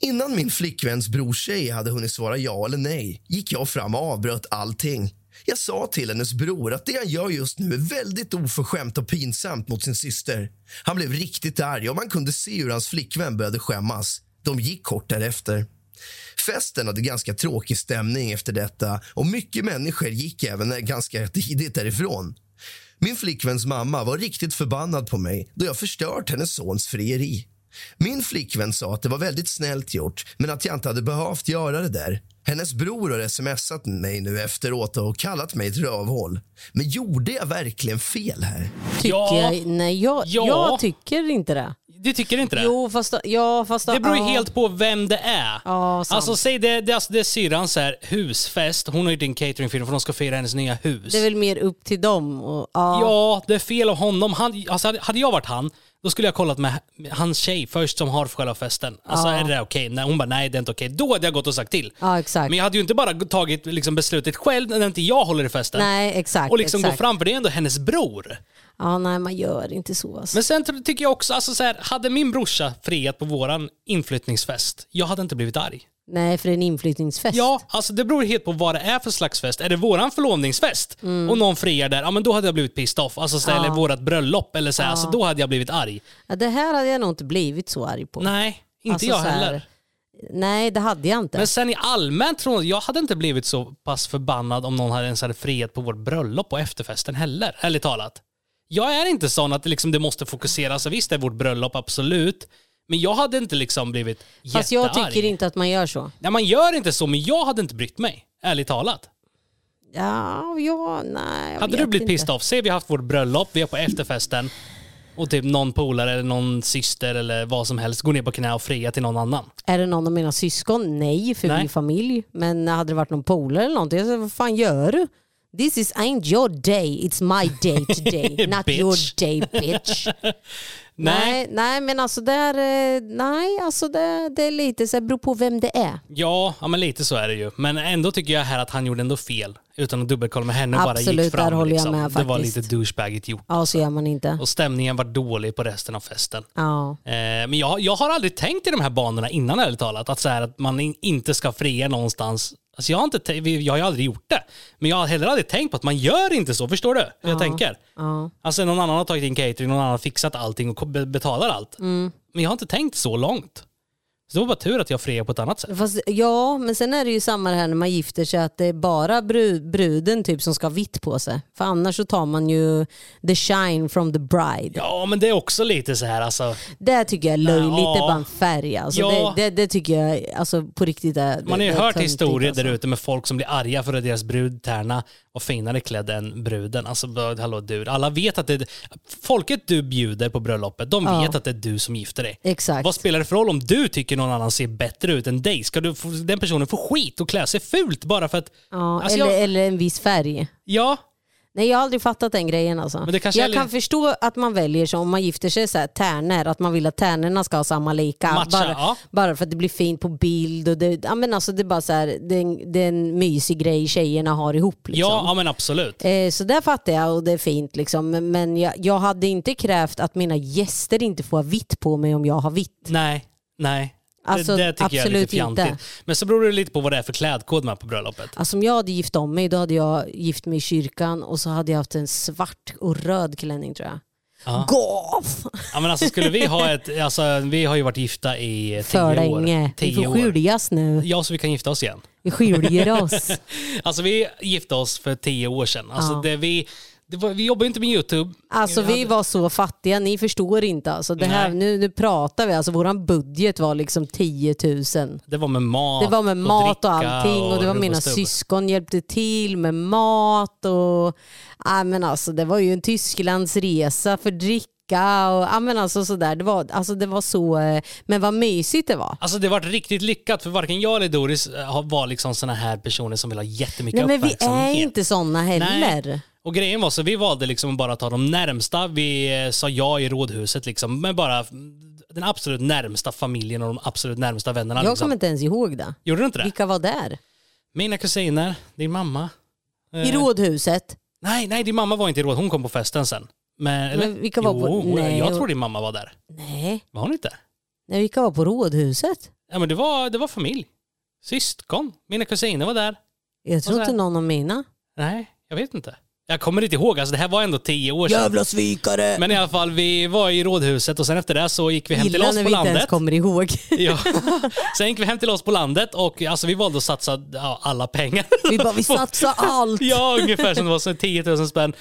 Speaker 3: Innan min flickväns brors tjej hade hunnit svara ja eller nej gick jag fram och avbröt allting. Jag sa till hennes bror att det han gör just nu är väldigt oförskämt och pinsamt mot sin syster. Han blev riktigt arg och man kunde se hur hans flickvän började skämmas. De gick kort därefter. Festen hade ganska tråkig stämning efter detta och mycket människor gick även ganska tidigt därifrån. Min flickväns mamma var riktigt förbannad på mig då jag förstört hennes sons frieri. Min flickvän sa att det var väldigt snällt gjort men att jag inte hade behövt göra det där. Hennes bror har smsat mig nu efteråt och kallat mig ett rövhål. Men gjorde jag verkligen fel här?
Speaker 2: Tycker
Speaker 1: Ja.
Speaker 2: jag, nej, jag,
Speaker 1: Ja.
Speaker 2: jag tycker inte det.
Speaker 1: Du tycker inte det?
Speaker 2: Jo, fast, ja, fast
Speaker 1: Det beror ju
Speaker 2: ja.
Speaker 1: helt på vem det är.
Speaker 2: Ja, sant.
Speaker 1: alltså säg det, det, alltså, det är syrrans här husfest. Hon har ju din cateringfirma för de ska fira hennes nya hus.
Speaker 2: Det är väl mer upp till dem. Och, ja.
Speaker 1: Ja, det är fel av honom. Han, alltså, hade jag varit han, då skulle jag kollat med hans tjej först som har själva festen. Alltså
Speaker 2: Ja.
Speaker 1: är det okej? Nej, hon bara nej det är inte okej. Då hade jag gått och sagt till.
Speaker 2: ja, exakt.
Speaker 1: Men jag hade ju inte bara tagit liksom, beslutet själv när inte jag håller i festen.
Speaker 2: nej, exakt.
Speaker 1: och liksom
Speaker 2: exakt.
Speaker 1: gå fram, för det är ändå hennes bror.
Speaker 2: Ja, nej, man gör inte så. Alltså.
Speaker 1: Men sen ty- tycker jag också, alltså, så här, hade min brorsa friat på våran inflyttningsfest, jag hade inte blivit arg.
Speaker 2: Nej, för det är en inflyttningsfest.
Speaker 1: Ja, alltså det beror helt på vad det är för slags fest. Är det våran förlovningsfest och någon friar där, ja men då hade jag blivit pissed off. Alltså, så,
Speaker 2: Mm. Ja.
Speaker 1: Eller vårat bröllop, eller så, här, alltså, då hade jag blivit arg.
Speaker 2: Ja, det här hade jag nog inte blivit så arg på.
Speaker 1: Nej, inte
Speaker 2: Alltså,
Speaker 1: jag
Speaker 2: här,
Speaker 1: heller.
Speaker 2: Nej, det hade jag inte.
Speaker 1: Men sen i allmänt tror jag, jag hade inte blivit så pass förbannad om någon hade ens hade friat på vårt bröllop och efterfesten heller, ärligt talat. Jag är inte sån att det liksom, det måste fokuseras, visst det är vårt bröllop, absolut. Men jag hade inte liksom blivit
Speaker 2: Fast jag
Speaker 1: jättearg.
Speaker 2: tycker inte att man gör så.
Speaker 1: Nej, man gör inte så, men jag hade inte brytt mig, ärligt talat.
Speaker 2: Ja, ja nej. jag
Speaker 1: Hade
Speaker 2: vet
Speaker 1: du blivit
Speaker 2: inte.
Speaker 1: pissed off? Säg vi har haft vårt bröllop, vi är på efterfesten och typ någon polare eller någon syster eller vad som helst går ner på knä och friar till någon annan.
Speaker 2: Är det någon av mina syskon? Nej, för
Speaker 1: Nej.
Speaker 2: vi är familj. Men hade det varit någon polare eller någonting, jag säger, vad fan gör du? This is ain't your day, it's my day today. Not
Speaker 1: Bitch.
Speaker 2: your day bitch. nej, nej men alltså där, eh, nej alltså det, det är lite så här, beror på vem det är.
Speaker 1: Ja, ja, men lite så är det ju. Men ändå tycker jag här att han gjorde ändå fel. Utan att dubbelkolla med henne och bara
Speaker 2: Absolut,
Speaker 1: gick fram.
Speaker 2: där håller jag
Speaker 1: liksom.
Speaker 2: med
Speaker 1: Det var
Speaker 2: faktiskt.
Speaker 1: lite douchebagigt gjort.
Speaker 2: Ja, så gör man inte.
Speaker 1: Och stämningen var dålig på resten av festen.
Speaker 2: Ja.
Speaker 1: Eh, men jag, jag har aldrig tänkt i de här banorna innan ärligt talat. Att, så här, att man in, inte ska fria någonstans. Alltså jag, har inte, jag har ju aldrig gjort det. Men jag har heller aldrig tänkt på att man gör inte så. Förstår du hur jag tänker?
Speaker 2: Ja.
Speaker 1: Alltså någon annan har tagit in catering, någon annan har fixat allting och betalar allt.
Speaker 2: Mm.
Speaker 1: Men jag har inte tänkt så långt. Så det var bara tur att jag friade på ett annat sätt.
Speaker 2: Fast, ja, men sen är det ju samma här när man gifter sig att det är bara bru- bruden typ som ska ha vitt på sig. För annars så tar man ju the shine from the bride.
Speaker 1: Ja, men det är också lite så här alltså.
Speaker 2: Det tycker jag är löjligt,
Speaker 1: Ja.
Speaker 2: det är bara en färg. Alltså,
Speaker 1: Ja.
Speaker 2: det, det, det tycker jag alltså, på riktigt är
Speaker 1: Man har ju hört historier
Speaker 2: alltså.
Speaker 1: där ute med folk som blir arga för att deras brudtärna var finare klädd än bruden. Alltså, hallå du. Alla vet att det är... Folket du bjuder på bröllopet, de
Speaker 2: Ja.
Speaker 1: vet att det är du som gifter dig.
Speaker 2: Exakt.
Speaker 1: Vad spelar det för roll om du tycker någon annan ser bättre ut än dig? Ska du den personen få skit och klä sig fult bara för att...
Speaker 2: Ja,
Speaker 1: Alltså,
Speaker 2: eller,
Speaker 1: jag-
Speaker 2: eller en viss färg.
Speaker 1: Ja,
Speaker 2: Nej jag har aldrig fattat den grejen alltså.
Speaker 1: Men det kanske
Speaker 2: jag
Speaker 1: är
Speaker 2: kan förstå att man väljer så om man gifter sig så här, tärnor, att man vill att tärnorna ska ha samma lika.
Speaker 1: Matcha,
Speaker 2: bara,
Speaker 1: ja.
Speaker 2: bara för att det blir fint på bild. Och det, ja, men alltså, det, är bara så här, det, är en- det är en mysig grej tjejerna har ihop. Liksom.
Speaker 1: ja, ja men absolut.
Speaker 2: Eh, Så där fattar jag och det är fint. Liksom. Men- Men jag, jag hade inte krävt att mina gäster inte får ha vitt på mig om jag har vitt.
Speaker 1: Nej, nej.
Speaker 2: Alltså,
Speaker 1: det, det tycker jag är
Speaker 2: absolut
Speaker 1: lite fjantigt.
Speaker 2: inte.
Speaker 1: Men så beror det lite på vad det är för klädkod med på bröllopet.
Speaker 2: Alltså om jag hade gift om mig då hade jag gift mig i kyrkan och så hade jag haft en svart och röd klänning tror jag.
Speaker 1: Ja.
Speaker 2: Goth!
Speaker 1: Ja, men alltså, skulle vi ha ett, alltså, vi har ju varit gifta i tio
Speaker 2: För
Speaker 1: år.
Speaker 2: länge. Vi
Speaker 1: Tio
Speaker 2: får
Speaker 1: år.
Speaker 2: skiljas nu.
Speaker 1: Ja, så vi kan gifta oss igen.
Speaker 2: Vi skiljer oss.
Speaker 1: Alltså vi gifte oss för tio år sedan. Alltså,
Speaker 2: Ja.
Speaker 1: det vi, var, vi jobbar ju inte med YouTube.
Speaker 2: Alltså
Speaker 1: Vi
Speaker 2: vi
Speaker 1: hade-
Speaker 2: var så fattiga, ni förstår inte. Alltså, det här, nu, nu pratar vi, alltså, vår budget var liksom 10 000.
Speaker 1: Det var med mat
Speaker 2: Det var med mat och allting och det var mina syskon hjälpte till med mat och ja, men alltså, det var ju en Tysklandsresa för dricka och ja, men alltså, sådär. Det, var, alltså, det var så, eh, men vad mysigt det var.
Speaker 1: Alltså det var riktigt lyckat för varken jag eller Doris eh, var liksom såna här personer som vill ha jättemycket
Speaker 2: Nej, men vi är
Speaker 1: uppmärksamhet.
Speaker 2: inte sådana heller.
Speaker 1: Nej. Och grejen var så vi valde liksom att bara ta de närmsta. Vi eh, sa ja i rådhuset liksom, med bara den absolut närmsta familjen och de absolut närmsta vännerna.
Speaker 2: Jag
Speaker 1: liksom.
Speaker 2: kommer inte ens ihåg det.
Speaker 1: Gjorde du inte det?
Speaker 2: Vilka var där?
Speaker 1: Mina kusiner, din mamma.
Speaker 2: I
Speaker 1: Eh,
Speaker 2: rådhuset?
Speaker 1: Nej, nej, din mamma var inte i råd. Hon kom på festen sen. Men, eller?
Speaker 2: Men vilka var på-
Speaker 1: Jo,
Speaker 2: nej,
Speaker 1: jag tror din mamma var där.
Speaker 2: Nej.
Speaker 1: Var hon inte?
Speaker 2: Nej, vilka var på rådhuset?
Speaker 1: Ja, men det var, det var familj. Syskon. Mina kusiner var där.
Speaker 2: Jag tror inte någon av mina.
Speaker 1: Nej, jag vet inte. Jag kommer inte ihåg, alltså det här var ändå tio år sedan.
Speaker 2: svikare!
Speaker 1: Men i alla fall, vi var i rådhuset och sen efter det så gick vi hem till
Speaker 2: Illa
Speaker 1: oss
Speaker 2: när
Speaker 1: på
Speaker 2: vi inte ens
Speaker 1: landet.
Speaker 2: kommer ihåg.
Speaker 1: Ja. Sen gick vi hem till oss på landet och alltså, vi valde att satsa ja, alla pengar.
Speaker 2: Vi bara, vi satsar allt.
Speaker 1: Ja, ungefär som det var, så 10 000 spänn.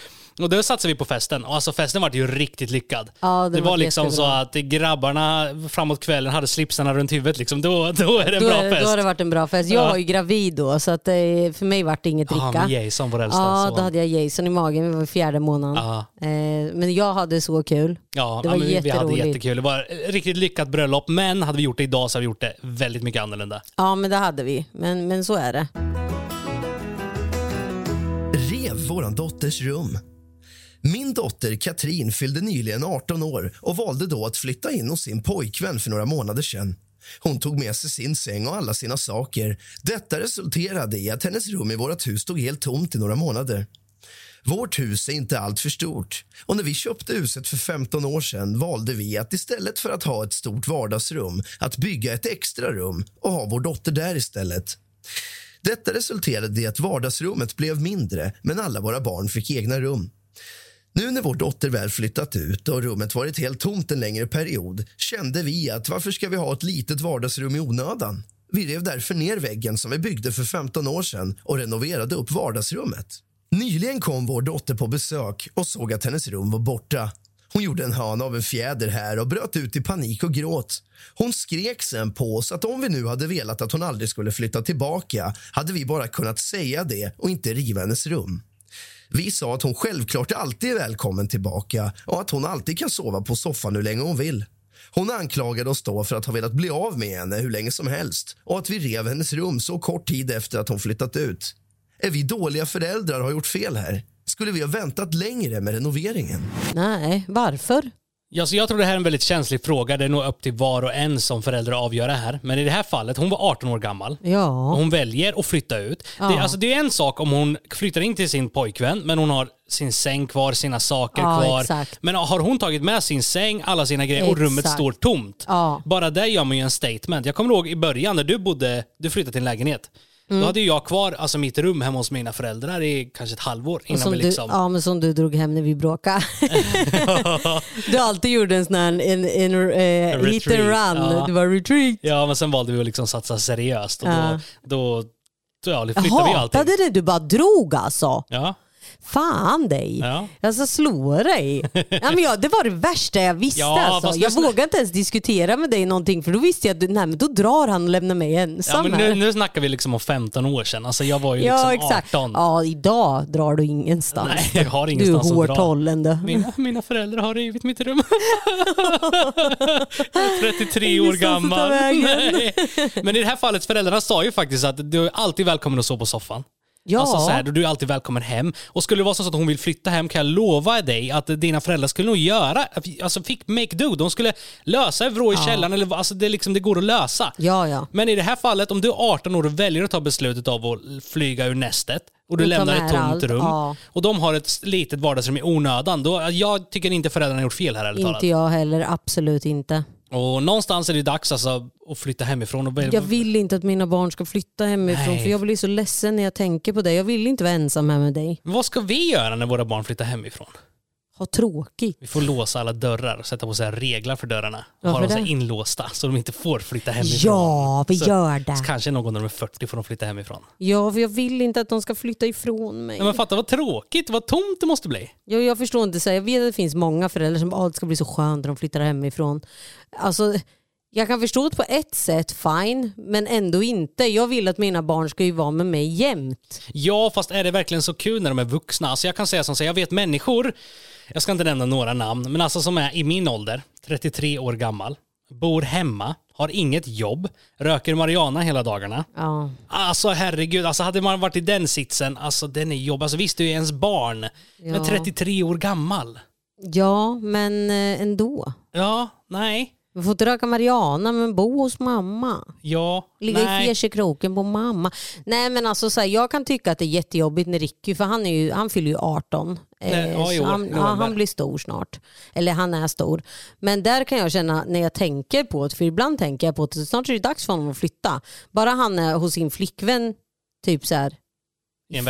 Speaker 1: Och då satsade vi på festen. Och alltså festen var ju riktigt lyckad.
Speaker 2: Ja,
Speaker 1: det
Speaker 2: den
Speaker 1: var
Speaker 2: var
Speaker 1: liksom så att grabbarna framåt kvällen hade slipsarna runt huvudet. Liksom. Då, då är det en
Speaker 2: Då,
Speaker 1: bra
Speaker 2: är,
Speaker 1: fest.
Speaker 2: då har det varit en bra fest. Jag
Speaker 1: Ja.
Speaker 2: var ju gravid då så att, eh, för mig var det inget
Speaker 1: Ja,
Speaker 2: dricka.
Speaker 1: med Jason, vår äldsta
Speaker 2: Ja, då hade jag Jason i magen, vi var fjärde månaden.
Speaker 1: Ja.
Speaker 2: Eh, men jag hade så kul.
Speaker 1: Ja,
Speaker 2: det
Speaker 1: ja,
Speaker 2: var
Speaker 1: men vi, hade jättekul. Det var riktigt lyckat bröllop, men hade vi gjort det idag så hade vi gjort det väldigt mycket annorlunda.
Speaker 2: Ja men det hade vi, men, men så är det.
Speaker 3: rev våran dotters rum. Min dotter Katrin fyllde nyligen 18 år och valde då att flytta in hos sin pojkvän för några månader sedan. Hon tog med sig sin säng och alla sina saker. Detta resulterade i att hennes rum i vårt hus stod helt tomt i några månader. Vårt hus är inte allt för stort och när vi köpte huset för 15 år sedan valde vi att istället för att ha ett stort vardagsrum att bygga ett extra rum och ha vår dotter där istället. Detta resulterade i att vardagsrummet blev mindre men alla våra barn fick egna rum. Nu när vår dotter väl flyttat ut och rummet varit helt tomt en längre period kände vi att varför ska vi ha ett litet vardagsrum i onödan? Vi rev därför ner väggen som vi byggde för 15 år sedan och renoverade upp vardagsrummet. Nyligen kom vår dotter på besök och såg att hennes rum var borta. Hon gjorde en hön av en fjäder här och bröt ut i panik och gråt. Hon skrek sen på oss att om vi nu hade velat att hon aldrig skulle flytta tillbaka hade vi bara kunnat säga det och inte riva hennes rum. Vi sa att hon självklart alltid är välkommen tillbaka och att hon alltid kan sova på soffan hur länge hon vill. Hon anklagade oss då för att ha velat bli av med henne hur länge som helst och att vi rev hennes rum så kort tid efter att hon flyttat ut. Är vi dåliga föräldrar och har gjort fel här? Skulle vi ha väntat längre med renoveringen?
Speaker 2: Nej, varför?
Speaker 1: Ja, så jag tror det här är en väldigt känslig fråga. Det är nog upp till var och en som förälder att avgöra här. Men i det här fallet, hon var 18 år gammal. Och
Speaker 2: Ja.
Speaker 1: hon väljer att flytta ut.
Speaker 2: Ja.
Speaker 1: Det, alltså, det är en sak om hon flyttar in till sin pojkvän, men hon har sin säng kvar, sina saker
Speaker 2: Ja,
Speaker 1: kvar.
Speaker 2: exakt.
Speaker 1: Men har hon tagit med sin säng, alla sina grejer och rummet
Speaker 2: Exakt.
Speaker 1: står tomt. Bara där gör man ju en statement. Jag kommer ihåg i början när du bodde, du flyttade till en lägenhet. Då hade jag kvar alltså, mitt rum hemma hos mina föräldrar i kanske ett halvår innan vi
Speaker 2: du,
Speaker 1: liksom...
Speaker 2: ja, men som du drog hem när vi bråkade. du alltid gjorde en sån här en, en, hit and
Speaker 1: retreat,
Speaker 2: run.
Speaker 1: ja.
Speaker 2: Det var retreat.
Speaker 1: Ja, men sen valde vi att liksom satsa seriöst och
Speaker 2: Ja.
Speaker 1: då, då, då ja,
Speaker 2: Jag
Speaker 1: flyttade vi allting.
Speaker 2: hatade det du bara drog alltså.
Speaker 1: Ja,
Speaker 2: Fan dig.
Speaker 1: ja.
Speaker 2: Jag ska slå dig. ja, men jag, det var det värsta jag visste.
Speaker 1: Ja,
Speaker 2: alltså. Jag vågade inte ens diskutera med dig någonting för då visste jag att nej, men då drar han och lämnar mig
Speaker 1: ja
Speaker 2: ensam
Speaker 1: men
Speaker 2: här.
Speaker 1: nu, nu snackar vi liksom om 15 år sedan. Alltså jag var ju
Speaker 2: ja,
Speaker 1: liksom
Speaker 2: exakt.
Speaker 1: 18.
Speaker 2: Ja, idag drar du ingenstans.
Speaker 1: Nej, jag har
Speaker 2: du är
Speaker 1: ingenstans att
Speaker 2: hårt du.
Speaker 1: Mina, mina föräldrar har rivit mitt rum. jag är 33 år
Speaker 2: Ingenstans
Speaker 1: gammal. Nej. Men i det här fallet, föräldrarna sa ju faktiskt att du är alltid välkommen att sova på soffan.
Speaker 2: Ja.
Speaker 1: Alltså så här, du är alltid välkommen hem. Och skulle det vara så att hon vill flytta hem kan jag lova dig att dina föräldrar skulle nog göra, alltså fick make do. De skulle lösa ett vrå i källaren. Eller, alltså det, liksom, det går att lösa.
Speaker 2: Ja, ja.
Speaker 1: Men i det här fallet, om du är 18 år och väljer att ta beslutet av att flyga ur nästet och du lämnar ett tomt
Speaker 2: allt,
Speaker 1: rum
Speaker 2: ja.
Speaker 1: och de har ett litet vardagsrum i onödan, då, jag tycker inte föräldrarna har gjort fel här ärligt talat.
Speaker 2: Inte jag heller, absolut inte.
Speaker 1: Och någonstans är det dags alltså att flytta hemifrån. Och
Speaker 2: Jag vill inte att mina barn ska flytta hemifrån
Speaker 1: Nej.
Speaker 2: för jag blir så ledsen när jag tänker på det. Jag vill inte vara ensam här med dig.
Speaker 1: Vad ska vi göra när våra barn flyttar hemifrån?
Speaker 2: Ha tråkigt.
Speaker 1: Vi får låsa alla dörrar och sätta på så här reglar för dörrarna. Och ha dem så inlåsta så de inte får flytta hemifrån.
Speaker 2: Ja, vi
Speaker 1: så,
Speaker 2: gör det.
Speaker 1: Så kanske någon när de är 40 får de flytta hemifrån.
Speaker 2: Ja, för jag vill inte att de ska flytta ifrån mig.
Speaker 1: Ja, men fatta vad tråkigt, vad tomt det måste bli.
Speaker 2: Jag, jag förstår inte, så här, jag vet att det finns många föräldrar som bara, "Ah, det ska bli så skönt när de flyttar hemifrån. Alltså, jag kan förstå det på ett sätt, fine, men ändå inte. Jag vill att mina barn ska ju vara med mig jämt.
Speaker 1: Ja, fast är det verkligen så kul när de är vuxna? Alltså jag kan säga som så, jag vet människor, jag ska inte nämna några namn, men alltså som är i min ålder, 33 år gammal, bor hemma, har inget jobb, röker marijuana hela dagarna.
Speaker 2: Ja.
Speaker 1: Alltså herregud, alltså hade man varit i den sitsen, alltså den är jobb. Alltså visst, du är ens barn, men
Speaker 2: Ja.
Speaker 1: 33 år gammal.
Speaker 2: ja, men eh, ändå.
Speaker 1: Ja, nej,
Speaker 2: Vi får inte röka marijuana men bo hos mamma.
Speaker 1: ja,
Speaker 2: Ligga i
Speaker 1: nej.
Speaker 2: fjäderkroken på mamma. Nej men alltså så här, jag kan tycka att det är jättejobbigt när Ricky, för han, är ju, han fyller ju 18.
Speaker 1: Nej, ja, i
Speaker 2: så
Speaker 1: år,
Speaker 2: han,
Speaker 1: i
Speaker 2: ja, han blir stor snart. Eller han är stor. Men där kan jag känna när jag tänker på det, för ibland tänker jag på att snart är det dags för honom att flytta. Bara han är hos sin flickvän typ så här
Speaker 1: I.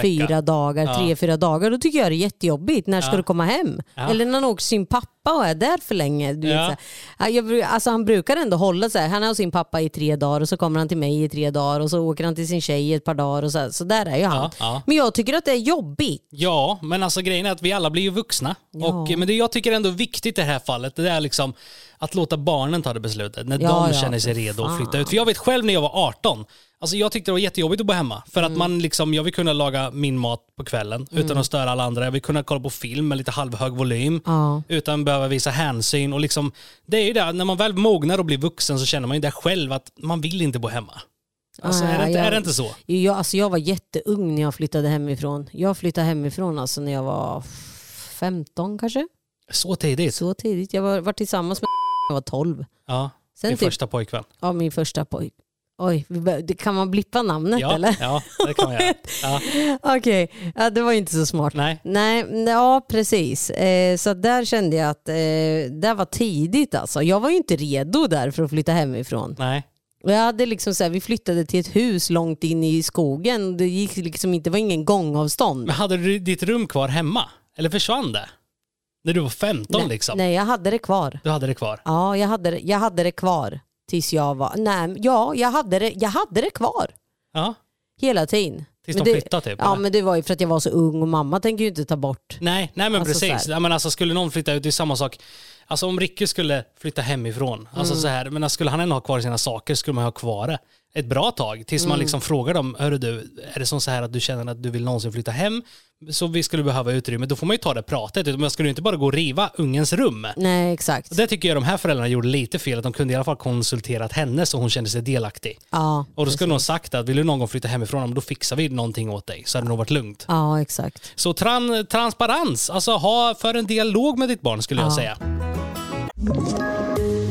Speaker 2: fyra dagar,
Speaker 1: Ja.
Speaker 2: tre, fyra dagar. Då tycker jag det är jättejobbigt. När ska
Speaker 1: Ja.
Speaker 2: du komma hem?
Speaker 1: Ja.
Speaker 2: Eller när han åker sin pappa och är där för länge. Du vet,
Speaker 1: Ja.
Speaker 2: så här. Ja, jag, alltså, han brukar ändå hålla sig. Han är hos sin pappa i tre dagar och så kommer han till mig i tre dagar och så åker han till sin tjej i ett par dagar. Och så, här. så där är ju han. Men jag tycker att det är jobbigt.
Speaker 1: Ja, men alltså grejen är att vi alla blir ju vuxna. Och, men det jag tycker ändå är viktigt i det här fallet, det är liksom att låta barnen ta det beslutet när
Speaker 2: Ja,
Speaker 1: de
Speaker 2: ja,
Speaker 1: känner sig redo att flytta ut. För jag vet själv när jag var 18, alltså jag tyckte det var jättejobbigt att bo hemma. För
Speaker 2: Mm.
Speaker 1: att man liksom, jag vill kunna laga min mat på kvällen utan att störa alla andra. Jag vill kunna kolla på film med lite halvhög volym
Speaker 2: Ja.
Speaker 1: utan att behöva visa hänsyn. Och liksom, det är ju det, när man väl mognar och blir vuxen så känner man ju det själv att man vill inte bo hemma. Alltså, är, det inte, är det inte så?
Speaker 2: Jag, alltså, jag var jätteung när jag flyttade hemifrån. Jag flyttade hemifrån alltså när jag var 15 kanske.
Speaker 1: Så tidigt?
Speaker 2: Så tidigt. Jag var, var tillsammans med jag var 12.
Speaker 1: Ja,
Speaker 2: Sen
Speaker 1: din
Speaker 2: typ,
Speaker 1: första pojkvän.
Speaker 2: ja, min första pojk. Oj, det- kan man blippa namnet
Speaker 1: Ja,
Speaker 2: eller?
Speaker 1: ja, det kan man göra. Ja.
Speaker 2: Okej, ja, det var ju inte så smart.
Speaker 1: Nej.
Speaker 2: Nej, ja precis. Eh, så där kände jag att eh, det var tidigt alltså. Jag var ju inte redo där för att flytta hemifrån.
Speaker 1: Nej.
Speaker 2: Jag hade liksom så här, vi flyttade till ett hus långt in i skogen. Det gick liksom inte, det var ingen gångavstånd.
Speaker 1: Men hade du ditt rum kvar hemma? Eller försvann det? När du var 15
Speaker 2: nej,
Speaker 1: liksom?
Speaker 2: nej, jag hade det kvar.
Speaker 1: Du hade det kvar?
Speaker 2: Ja, jag hade, det- jag hade det kvar tills jag var... Nej, ja, jag hade det, jag hade det kvar
Speaker 1: Ja.
Speaker 2: hela tiden.
Speaker 1: Tills
Speaker 2: Men
Speaker 1: de flyttade typ?
Speaker 2: Ja,
Speaker 1: eller?
Speaker 2: men det var ju för att jag var så ung och mamma tänker ju inte ta bort.
Speaker 1: Nej, nej men
Speaker 2: Alltså,
Speaker 1: precis. Ja, men alltså, skulle någon flytta ut, det är samma sak. Alltså om Ricky skulle flytta hemifrån,
Speaker 2: Mm.
Speaker 1: alltså så här, men skulle han ändå ha kvar sina saker skulle man ha kvar det ett bra tag. Tills
Speaker 2: Mm.
Speaker 1: man liksom frågar dem, hörru du, är det som så här att du känner att du vill någonsin flytta hem? Så vi skulle behöva utrymme. Då får man ju ta det pratet. Man skulle ju inte bara gå och riva ungens rum.
Speaker 2: Nej, exakt.
Speaker 1: Och det tycker jag de här föräldrarna gjorde lite fel, att de kunde i alla fall konsulterat henne så hon kände sig delaktig.
Speaker 2: Ja,
Speaker 1: Och då skulle de sagt att vill du någon gång flytta hemifrån, då fixar vi någonting åt dig. Så hade det nog varit lugnt.
Speaker 2: ja exakt.
Speaker 1: Så tran transparens, alltså ha för en dialog med ditt barn skulle jag
Speaker 2: Ja.
Speaker 1: säga.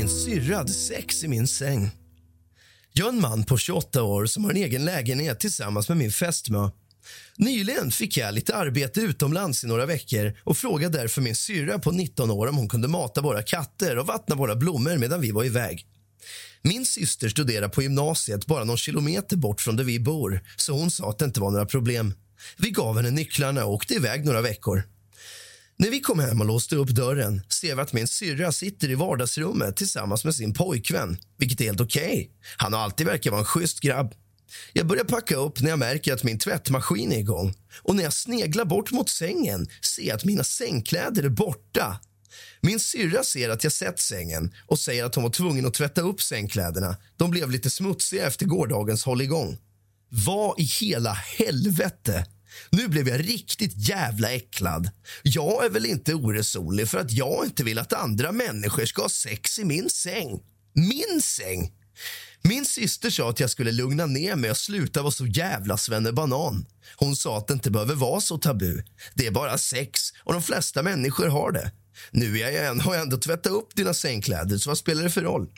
Speaker 3: Min syrra hade sex i min säng. Jag är en man på 28 år som har en egen lägenhet tillsammans med min fästmö. Nyligen fick jag lite arbete utomlands i några veckor och frågade därför min syrra på 19 år om hon kunde mata våra katter och vattna våra blommor medan vi var iväg. Min syster studerar på gymnasiet bara någon kilometer bort från där vi bor så hon sa att det inte var några problem. Vi gav henne nycklarna och åkte iväg några veckor. När vi kom hem och låste upp dörren ser vi att min syrra sitter i vardagsrummet tillsammans med sin pojkvän, vilket är helt okej. Han har alltid verkat vara en schysst grabb. Jag börjar packa upp när jag märker att min tvättmaskin är igång. Och när jag sneglar bort mot sängen ser jag att mina sängkläder är borta. Min syrra ser att jag sett sängen och säger att hon var tvungen att tvätta upp sängkläderna. De blev lite smutsiga efter gårdagens hålligång. Vad i hela helvete? Nu blev jag riktigt jävla äcklad. Jag är väl inte oresonlig för att jag inte vill att andra människor ska ha sex i min säng. Min säng! Min syster sa att jag skulle lugna ner mig och sluta vara så jävla svennebanan. Hon sa att det inte behöver vara så tabu. Det är bara sex och de flesta människor har det. Nu är jag en, har jag ändå tvättat upp dina sängkläder, så vad spelar det för roll?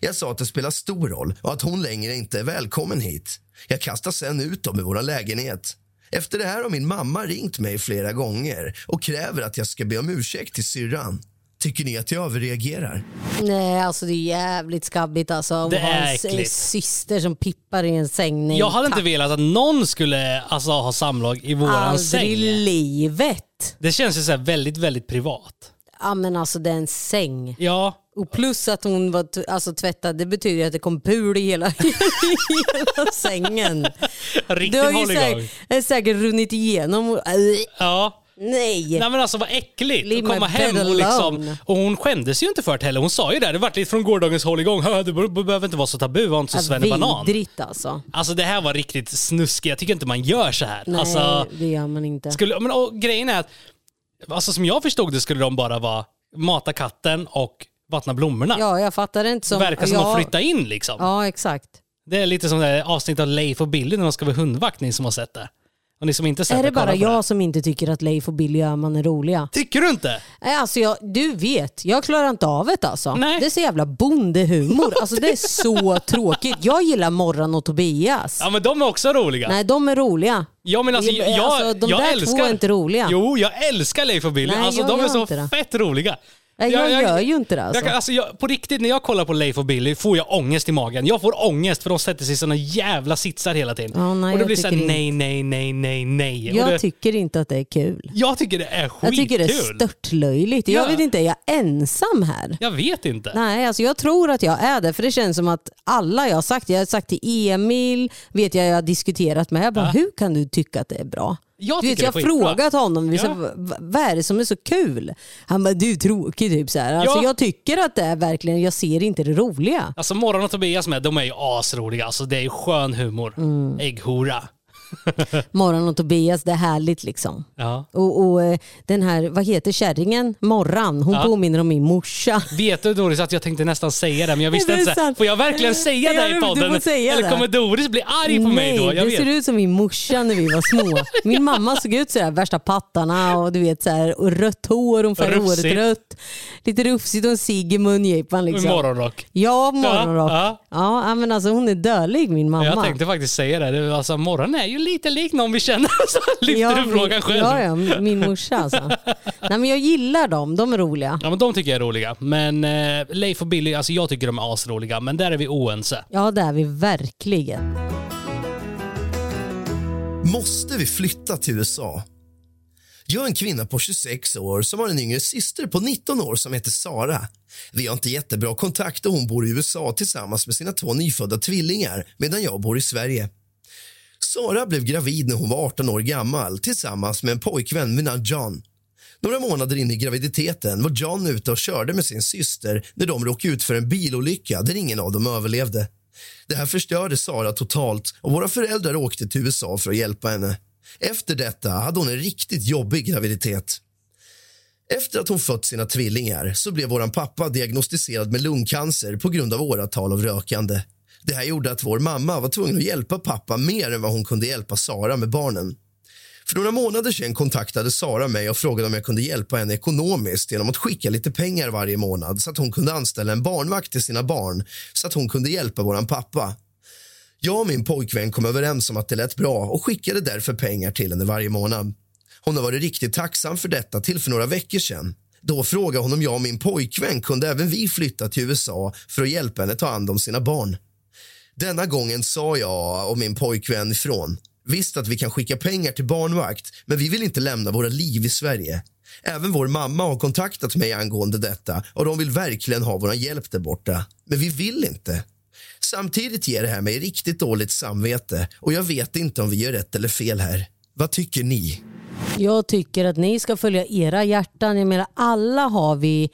Speaker 3: Jag sa att det spelar stor roll och att hon längre inte är välkommen hit. Jag kastade sen ut dem i vår lägenhet. Efter det här har min mamma ringt mig flera gånger och kräver att jag ska be om ursäkt till syrran. Tycker ni att jag överreagerar?
Speaker 2: Nej, alltså det är jävligt skabbigt alltså. Att
Speaker 1: Det
Speaker 2: ha
Speaker 1: är
Speaker 2: en s-
Speaker 1: äckligt.
Speaker 2: syster som pippar i en säng. Nej,
Speaker 1: jag hade inte
Speaker 2: tack.
Speaker 1: velat att någon skulle alltså, ha samlag i våran
Speaker 2: Aldrig
Speaker 1: säng.
Speaker 2: i livet.
Speaker 1: Det känns ju så här väldigt, väldigt privat.
Speaker 2: Ja men alltså det är en säng.
Speaker 1: Ja.
Speaker 2: Och plus att hon var t- alltså, tvättad, det betyder att det kom pul i hela, i hela sängen.
Speaker 1: Riktigt
Speaker 2: det har ju
Speaker 1: hålligång.
Speaker 2: säkert, säkert runnit igenom.
Speaker 1: Ja.
Speaker 2: Nej.
Speaker 1: Nej men alltså vad äckligt
Speaker 2: Leave
Speaker 1: att komma hem och liksom... Och hon skämdes ju inte för det heller. Hon sa ju det, det vart lite från gårdagens hålligång. "Hö, Det be- behöver inte vara så tabu, var inte så svennebanan.
Speaker 2: Vidrigt alltså.
Speaker 1: Alltså det här var riktigt snuskigt. Jag tycker inte man gör så här.
Speaker 2: Nej,
Speaker 1: Alltså,
Speaker 2: det gör man inte.
Speaker 1: skulle, men, och grejen är att, alltså som jag förstod det skulle de bara vara mata katten och vattna blommorna.
Speaker 2: Ja, jag fattar det inte som...
Speaker 1: verkar som
Speaker 2: ja,
Speaker 1: att flytta in liksom.
Speaker 2: Ja, exakt.
Speaker 1: Det är lite som det här avsnittet av Leif och Billy när de ska vara hundvakt, ni som har sett det. Och ni som inte sett
Speaker 2: Är det
Speaker 1: kolla
Speaker 2: bara
Speaker 1: på
Speaker 2: jag som inte tycker att Leif och Billy Öhman är roliga?
Speaker 1: Tycker du inte?
Speaker 2: Nej, Alltså jag, du vet, jag klarar inte av det alltså. Det är så jävla bondehumor. Alltså det är så tråkigt. Jag gillar Morran och Tobias.
Speaker 1: Ja men de är också roliga.
Speaker 2: Nej, de är roliga.
Speaker 1: Ja, men alltså, jag,
Speaker 2: Alltså, de
Speaker 1: jag
Speaker 2: där
Speaker 1: älskar...
Speaker 2: två är inte roliga.
Speaker 1: Jo, jag älskar Leif och Billy.
Speaker 2: Nej,
Speaker 1: alltså,
Speaker 2: jag
Speaker 1: de är
Speaker 2: gör
Speaker 1: så
Speaker 2: inte det.
Speaker 1: fett roliga.
Speaker 2: Nej, jag gör ju inte det, alltså.
Speaker 1: Jag alltså jag, på riktigt, när jag kollar på Leif och Billy får jag ångest i magen. Jag får ångest för de sätter sig i såna jävla sitsar hela tiden.
Speaker 2: Ja, nej,
Speaker 1: och det
Speaker 2: jag
Speaker 1: blir såhär nej, nej, nej, nej, nej.
Speaker 2: Jag
Speaker 1: det,
Speaker 2: tycker inte att det är kul.
Speaker 1: jag tycker det är skitkul.
Speaker 2: Jag tycker det är störtlöjligt. Jag
Speaker 1: Ja.
Speaker 2: vet inte, är jag ensam här?
Speaker 1: Jag vet inte.
Speaker 2: Nej, alltså jag tror att jag är det. För det känns som att alla jag har sagt, jag har sagt till Emil, vet jag jag har diskuterat med, jag bara,
Speaker 1: Ja.
Speaker 2: hur kan du tycka att det är bra?
Speaker 1: Jag
Speaker 2: du vet, jag har frågat honom,
Speaker 1: Ja.
Speaker 2: så, vad är det som är så kul? Han bara, du är tråkig typ så här. Alltså,
Speaker 1: Ja.
Speaker 2: Jag tycker att det är verkligen, jag ser inte det roliga.
Speaker 1: Alltså Morgon och Tobias med, de är ju asroliga. Alltså det är ju skön humor.
Speaker 2: Mm.
Speaker 1: Ägghora.
Speaker 2: Morran och Tobias, det är härligt liksom.
Speaker 1: Ja.
Speaker 2: Och, och eh, den här, vad heter kärringen? Morran, hon
Speaker 1: Ja.
Speaker 2: påminner om min morsa.
Speaker 1: Vet du Doris att jag tänkte nästan säga det men jag visste inte. så? Får jag verkligen säga
Speaker 2: Ja,
Speaker 1: det i podden? Eller
Speaker 2: det.
Speaker 1: kommer Doris bli arg på mig då? Jag
Speaker 2: det
Speaker 1: vet.
Speaker 2: ser ut som min morsa när vi var små. Min mamma såg ut sådär, värsta pattarna och du vet så här, och rött hår, hon färgade håret rött. Lite rufsigt och en cigg i mungipan. Liksom.
Speaker 1: Morgonrock.
Speaker 2: Ja, morgonrock.
Speaker 1: Ja,
Speaker 2: Ja, men alltså hon är dödlig min mamma.
Speaker 1: Jag tänkte faktiskt säga det. det. Alltså, morgon är ju lite lik någon vi känner. Så lyfter
Speaker 2: ja,
Speaker 1: du frågan själv.
Speaker 2: Ja, ja, min morsa alltså. Nej, men jag gillar dem, de är roliga.
Speaker 1: Ja men de tycker jag är roliga. Men eh, Leif och Billy, alltså jag tycker de är asroliga. Men där är vi oense.
Speaker 2: Ja, det är vi verkligen.
Speaker 3: Måste vi flytta till USA? Jag är en kvinna på 26 år som har en yngre syster på 19 år som heter Sara. Vi har inte jättebra kontakt och hon bor i USA tillsammans med sina två nyfödda tvillingar medan jag bor i Sverige. Sara blev gravid när hon var 18 år gammal tillsammans med en pojkvän vid namn John. Några månader in i graviditeten var John ute och körde med sin syster när de råkade ut för en bilolycka där ingen av dem överlevde. Det här förstörde Sara totalt och våra föräldrar åkte till USA för att hjälpa henne. Efter detta hade hon en riktigt jobbig graviditet. Efter att hon fött sina tvillingar så blev vår pappa diagnostiserad med lungcancer på grund av åratal av rökande. Det här gjorde att vår mamma var tvungen att hjälpa pappa mer än vad hon kunde hjälpa Sara med barnen. För några månader sedan kontaktade Sara mig och frågade om jag kunde hjälpa henne ekonomiskt genom att skicka lite pengar varje månad så att hon kunde anställa en barnvakt till sina barn så att hon kunde hjälpa våran pappa. Jag och min pojkvän kom överens om att det lät bra och skickade därför pengar till henne varje månad. Hon har varit riktigt tacksam för detta till för några veckor sedan. Då frågade hon om jag och min pojkvän kunde även vi flytta till USA för att hjälpa henne ta hand om sina barn. Denna gången sa jag och min pojkvän ifrån. Visst att vi kan skicka pengar till barnvakt, men vi vill inte lämna våra liv i Sverige. Även vår mamma har kontaktat mig angående detta och de vill verkligen ha vår hjälp där borta. Men vi vill inte. Samtidigt ger det här mig riktigt dåligt samvete och jag vet inte om vi gör rätt eller fel här. Vad tycker ni?
Speaker 2: Jag tycker att ni ska följa era hjärtan. Jag menar alla har vi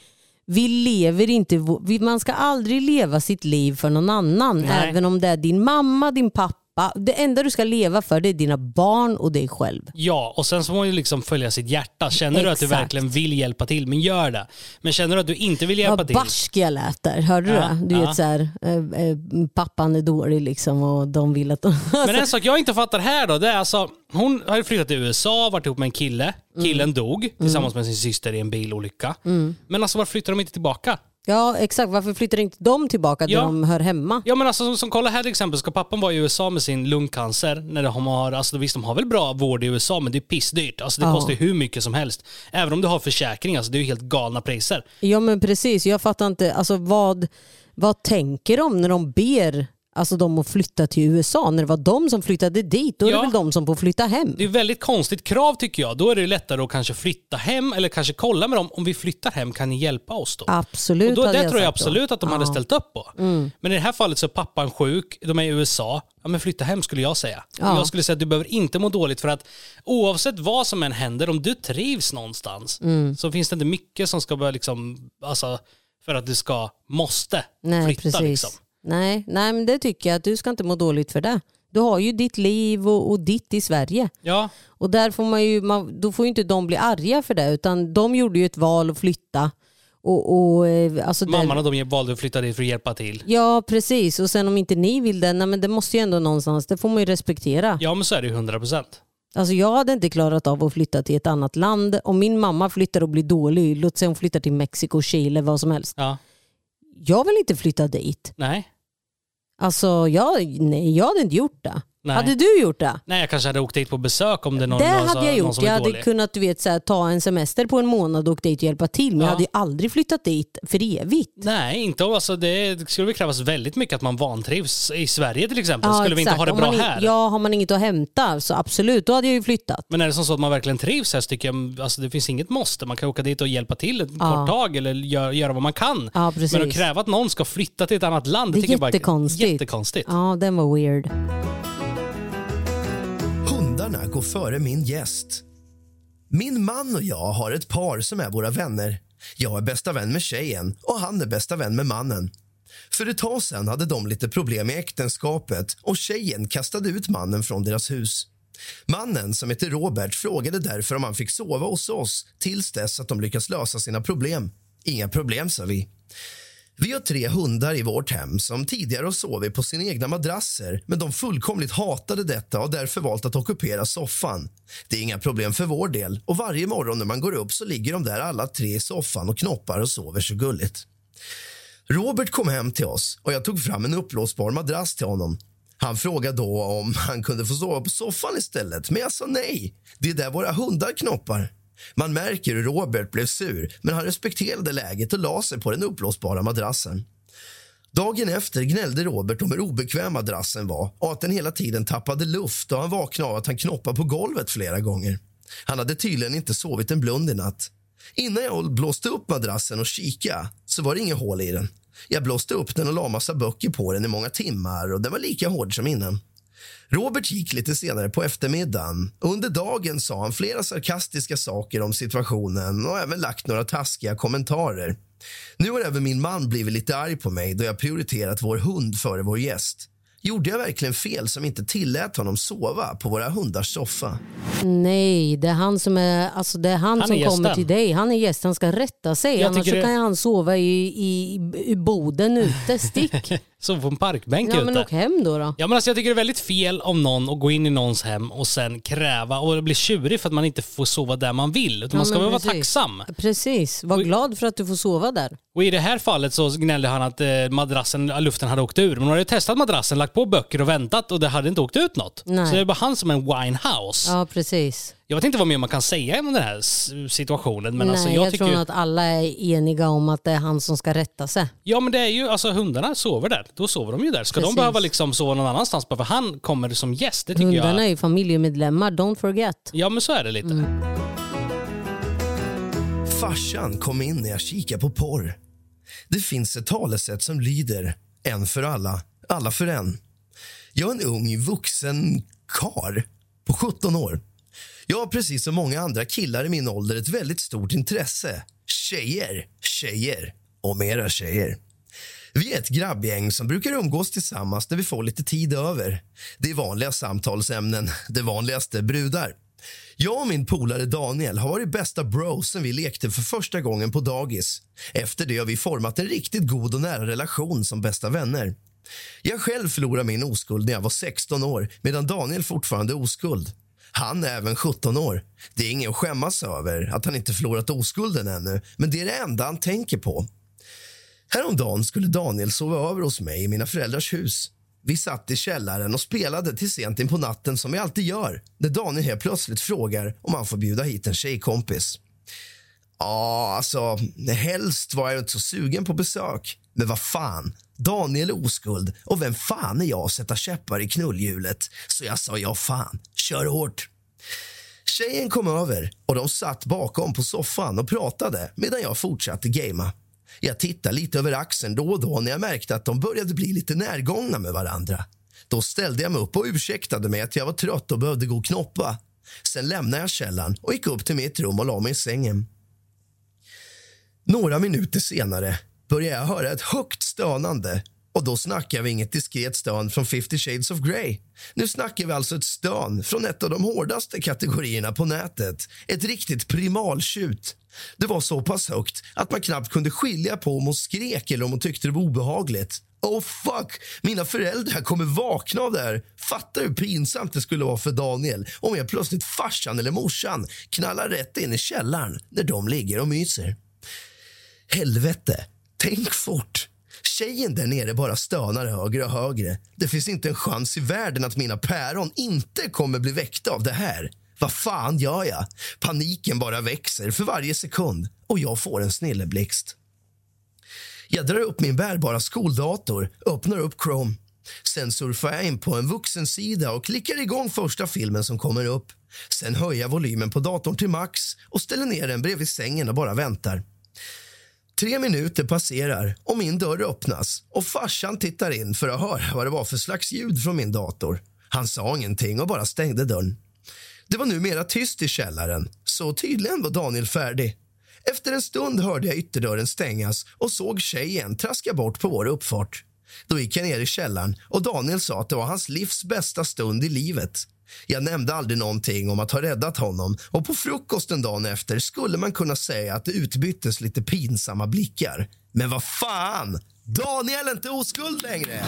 Speaker 2: vi lever inte, man ska aldrig leva sitt liv för någon annan.
Speaker 1: Nej.
Speaker 2: Även om det är din mamma, din pappa. Det enda du ska leva för det är dina barn och dig själv.
Speaker 1: Ja, och sen så får man ju liksom följa sitt hjärta. Känner du att du
Speaker 2: Exakt.
Speaker 1: verkligen vill hjälpa till, men gör det. Men känner du att du inte vill hjälpa
Speaker 2: Vad
Speaker 1: till,
Speaker 2: barsk jag lät där. Hörde du
Speaker 1: Ja,
Speaker 2: det? Du
Speaker 1: ja.
Speaker 2: vet så här, eh, eh, pappan är dålig liksom och de vill att...
Speaker 1: Men en sak jag inte fattar här då, det är alltså, hon har ju flyttat till USA, varit ihop med en kille. Killen dog tillsammans med sin syster i en bilolycka.
Speaker 2: Mm.
Speaker 1: Men alltså varför flyttar de inte tillbaka?
Speaker 2: Ja exakt, varför flyttar inte de tillbaka där
Speaker 1: Ja.
Speaker 2: de hör hemma?
Speaker 1: Ja men alltså som, som kolla här till exempel, ska pappan vara i USA med sin lungcancer, när de har, alltså visst de har väl bra vård i USA men det är pissdyrt. Alltså det
Speaker 2: Ja.
Speaker 1: kostar ju hur mycket som helst. Även om du har försäkring, alltså det är ju helt galna priser.
Speaker 2: Ja men precis, jag fattar inte. Alltså, vad, vad tänker de när de ber alltså, dem att flytta till USA? När det var de som flyttade dit, då är
Speaker 1: Ja.
Speaker 2: det väl de som får flytta hem?
Speaker 1: Det är ett väldigt konstigt krav tycker jag. Då är det lättare att kanske flytta hem eller kanske kolla med dem, om vi flyttar hem kan ni hjälpa oss då?
Speaker 2: Absolut
Speaker 1: Och då,
Speaker 2: hade
Speaker 1: det
Speaker 2: jag
Speaker 1: tror jag
Speaker 2: sagt då.
Speaker 1: absolut att de hade
Speaker 2: Ja.
Speaker 1: ställt upp på.
Speaker 2: Mm.
Speaker 1: Men i det här fallet så är pappan sjuk, de är i USA. Ja men flytta hem skulle jag säga.
Speaker 2: Ja.
Speaker 1: Jag skulle säga att du behöver inte må dåligt för att oavsett vad som än händer, om du trivs någonstans
Speaker 2: Mm.
Speaker 1: så finns det inte mycket som ska börja liksom, alltså för att du ska, måste
Speaker 2: Nej,
Speaker 1: flytta
Speaker 2: precis.
Speaker 1: liksom.
Speaker 2: Nej, nej, men det tycker jag att du ska inte må dåligt för det. Du har ju ditt liv och, och ditt i Sverige.
Speaker 1: Ja,
Speaker 2: Och där får man ju, man, då får ju inte de bli arga för det utan de gjorde ju ett val att flytta. Och, och, eh, alltså
Speaker 1: mamman och de valde att flytta dit för att hjälpa till.
Speaker 2: Ja precis och sen om inte ni vill det, nej, men det måste ju ändå någonstans, det får man ju respektera.
Speaker 1: Ja men så är det ju 100%.
Speaker 2: Alltså jag hade inte klarat av att flytta till ett annat land. Om min mamma flyttar och blir dålig, låt säga hon flyttar till Mexiko, Chile, vad som helst.
Speaker 1: Ja.
Speaker 2: Jag vill inte flytta dit.
Speaker 1: Nej.
Speaker 2: Alltså jag, nej, jag hade inte gjort det.
Speaker 1: Nej.
Speaker 2: Hade du gjort det?
Speaker 1: Nej, jag kanske hade åkt dit på besök om det är någon,
Speaker 2: det
Speaker 1: någon,
Speaker 2: hade jag gjort. Jag hade
Speaker 1: dålig.
Speaker 2: kunnat du vet, så här, ta en semester på en månad och åkt dit och hjälpa till. Men
Speaker 1: Ja.
Speaker 2: jag hade ju aldrig flyttat dit för evigt.
Speaker 1: Nej, inte alltså det skulle väl krävas väldigt mycket att man vantrivs i Sverige till exempel. skulle vi inte
Speaker 2: exakt.
Speaker 1: ha det bra
Speaker 2: man,
Speaker 1: här?
Speaker 2: Ja, har man inget att hämta så absolut, då hade jag ju flyttat.
Speaker 1: Men är det som så att man verkligen trivs här så tycker jag alltså det finns inget måste. Man kan åka dit och hjälpa till ett
Speaker 2: Ja.
Speaker 1: kort tag eller gö- göra vad man kan.
Speaker 2: Ja, precis.
Speaker 1: Men att kräva att någon ska flytta till ett annat land, det,
Speaker 2: Det är
Speaker 1: jag bara
Speaker 2: jättekonstigt.
Speaker 1: jättekonstigt.
Speaker 2: Ja, den var weird.
Speaker 3: Gå före min gäst. Min man och jag har ett par som är våra vänner. Jag är bästa vän med tjejen och han är bästa vän med mannen. För ett tag sedan hade de lite problem i äktenskapet och tjejen kastade ut mannen från deras hus. Mannen, som heter Robert, frågade därför om han fick sova hos oss tills dess att de lyckas lösa sina problem. Inga problem, sa vi. Vi har tre hundar i vårt hem som tidigare har sovit på sina egna madrasser men de fullkomligt hatade detta och därför valt att ockupera soffan. Det är inga problem för vår del och varje morgon när man går upp så ligger de där alla tre i soffan och knoppar och sover så gulligt. Robert kom hem till oss och jag tog fram en uppblåsbar madrass till honom. Han frågade då om han kunde få sova på soffan istället, men jag sa nej. Det är där våra hundar knoppar. Man märker hur Robert blev sur, men han respekterade läget och la sig på den uppblåsbara madrassen. Dagen efter gnällde Robert om hur obekväm madrassen var och att den hela tiden tappade luft och han vaknade av att han knoppade på golvet flera gånger. Han hade tydligen inte sovit en blund i natt. Innan jag blåste upp madrassen och kika så var det inget hål i den. Jag blåste upp den och la massa böcker på den i många timmar och den var lika hård som innan. Robert gick lite senare på eftermiddagen under dagen sa han flera sarkastiska saker om situationen och även lagt några taskiga kommentarer. Nu har även min man blivit lite arg på mig då jag prioriterat vår hund före vår gäst. Gjorde jag verkligen fel som inte tillät honom sova på våra hundars soffa?
Speaker 2: Nej, det är han som, är, alltså det är han
Speaker 1: Han
Speaker 2: som
Speaker 1: är
Speaker 2: kommer till dig. Han är gäst, han ska rätta sig.
Speaker 1: Jag
Speaker 2: Annars
Speaker 1: det-
Speaker 2: kan han sova i, i, i boden ute. Stick.
Speaker 1: Sov på en parkbänk
Speaker 2: Ja
Speaker 1: ute.
Speaker 2: men åk hem då. då.
Speaker 1: Ja men alltså jag tycker det är väldigt fel om någon att gå in i någons hem och sen kräva och bli tjurig för att man inte får sova där man vill. Utan
Speaker 2: Ja,
Speaker 1: man ska
Speaker 2: men
Speaker 1: väl vara
Speaker 2: precis.
Speaker 1: tacksam.
Speaker 2: Precis, var glad för att du får sova där.
Speaker 1: Och i det här fallet så gnällde han att eh, madrassen, luften hade åkt ur. Men hon hade ju testat madrassen, lagt på böcker och väntat och det hade inte åkt ut något.
Speaker 2: Nej.
Speaker 1: Så det bara han som en winehouse.
Speaker 2: Ja precis.
Speaker 1: Jag vet inte vad mer man kan säga om den här situationen. Men
Speaker 2: Nej,
Speaker 1: alltså,
Speaker 2: jag,
Speaker 1: jag, tycker
Speaker 2: tror
Speaker 1: ju,
Speaker 2: att alla är eniga om att det är han som ska rätta sig.
Speaker 1: Ja men det är ju, alltså hundarna sover där. Då sover de ju där. Ska
Speaker 2: Precis.
Speaker 1: de behöva liksom sova någon annanstans bara för han kommer som gäst? Det tycker
Speaker 2: Hundarna
Speaker 1: jag.
Speaker 2: är ju familjemedlemmar, don't forget.
Speaker 1: Ja men så är det lite.
Speaker 3: Farsan kom in när jag kikade på porr. Det finns ett talesätt som lyder en för alla, alla för en. Jag är en ung vuxen kar på 17 år. Jag har precis som många andra killar i min ålder ett väldigt stort intresse. Tjejer, tjejer och mera tjejer. Vi är ett grabbgäng som brukar umgås tillsammans när vi får lite tid över. Det är vanliga samtalsämnen, det vanligaste brudar. Jag och min polare Daniel har varit bästa bros sen vi lekte för första gången på dagis. Efter det har vi format en riktigt god och nära relation som bästa vänner. Jag själv förlorade min oskuld när jag var 16 år medan Daniel fortfarande är oskuld. Han är även 17 år. Det är inget att skämmas över att han inte förlorat oskulden ännu, men det är det enda han tänker på. Häromdagen skulle Daniel sova över hos mig i mina föräldrars hus. Vi satt i källaren och spelade till sent in på natten som vi alltid gör när Daniel helt plötsligt frågar om han får bjuda hit en tjejkompis. Ja, alltså, helst var jag inte så sugen på besök. Men vad fan, Daniel är oskuld och vem fan är jag att sätta käppar i knullhjulet? Så jag sa ja fan, kör hårt. Tjejen kom över och de satt bakom på soffan och pratade medan jag fortsatte gamea. Jag tittade lite över axeln då och då när jag märkte att de började bli lite närgångna med varandra. Då ställde jag mig upp och ursäktade mig att jag var trött och behövde gå och knoppa. Sen lämnade jag källaren och gick upp till mitt rum och la mig i sängen. Några minuter senare börjar jag höra ett högt stönande och då snackar vi inget diskret stön från 50 shades of Grey. Nu snackar vi alltså ett stön från ett av de hårdaste kategorierna på nätet. Ett riktigt primaltjut. Det var så pass högt att man knappt kunde skilja på om hon skrek eller om hon tyckte det var obehagligt. Oh fuck, mina föräldrar kommer vakna av det här. Fatta hur pinsamt det skulle vara för Daniel om jag plötsligt farsan eller morsan knallar rätt in i källaren när de ligger och myser. Helvete, tänk fort. Tjejen där nere bara stönar högre och högre. Det finns inte en chans i världen att mina päron inte kommer bli väckta av det här. Vad fan gör jag? Paniken bara växer för varje sekund och jag får en snilleblixt. Jag drar upp min bärbara skoldator, öppnar upp Chrome. Sen surfar jag in på en vuxensida och klickar igång första filmen som kommer upp. Sen höjer jag volymen på datorn till max och ställer ner den bredvid sängen och bara väntar. Tre minuter passerar och min dörr öppnas och farsan tittar in för att höra vad det var för slags ljud från min dator. Han sa ingenting och bara stängde dörren. Det var numera tyst i källaren, så tydligen var Daniel färdig. Efter en stund hörde jag ytterdörren stängas och såg tjejen traska bort på vår uppfart. Då gick jag ner i källaren och Daniel sa att det var hans livs bästa stund i livet. Jag nämnde aldrig någonting om att ha räddat honom och på frukosten dagen efter skulle man kunna säga att det utbyttes lite pinsamma blickar. Men vad fan! Daniel är inte oskuld längre!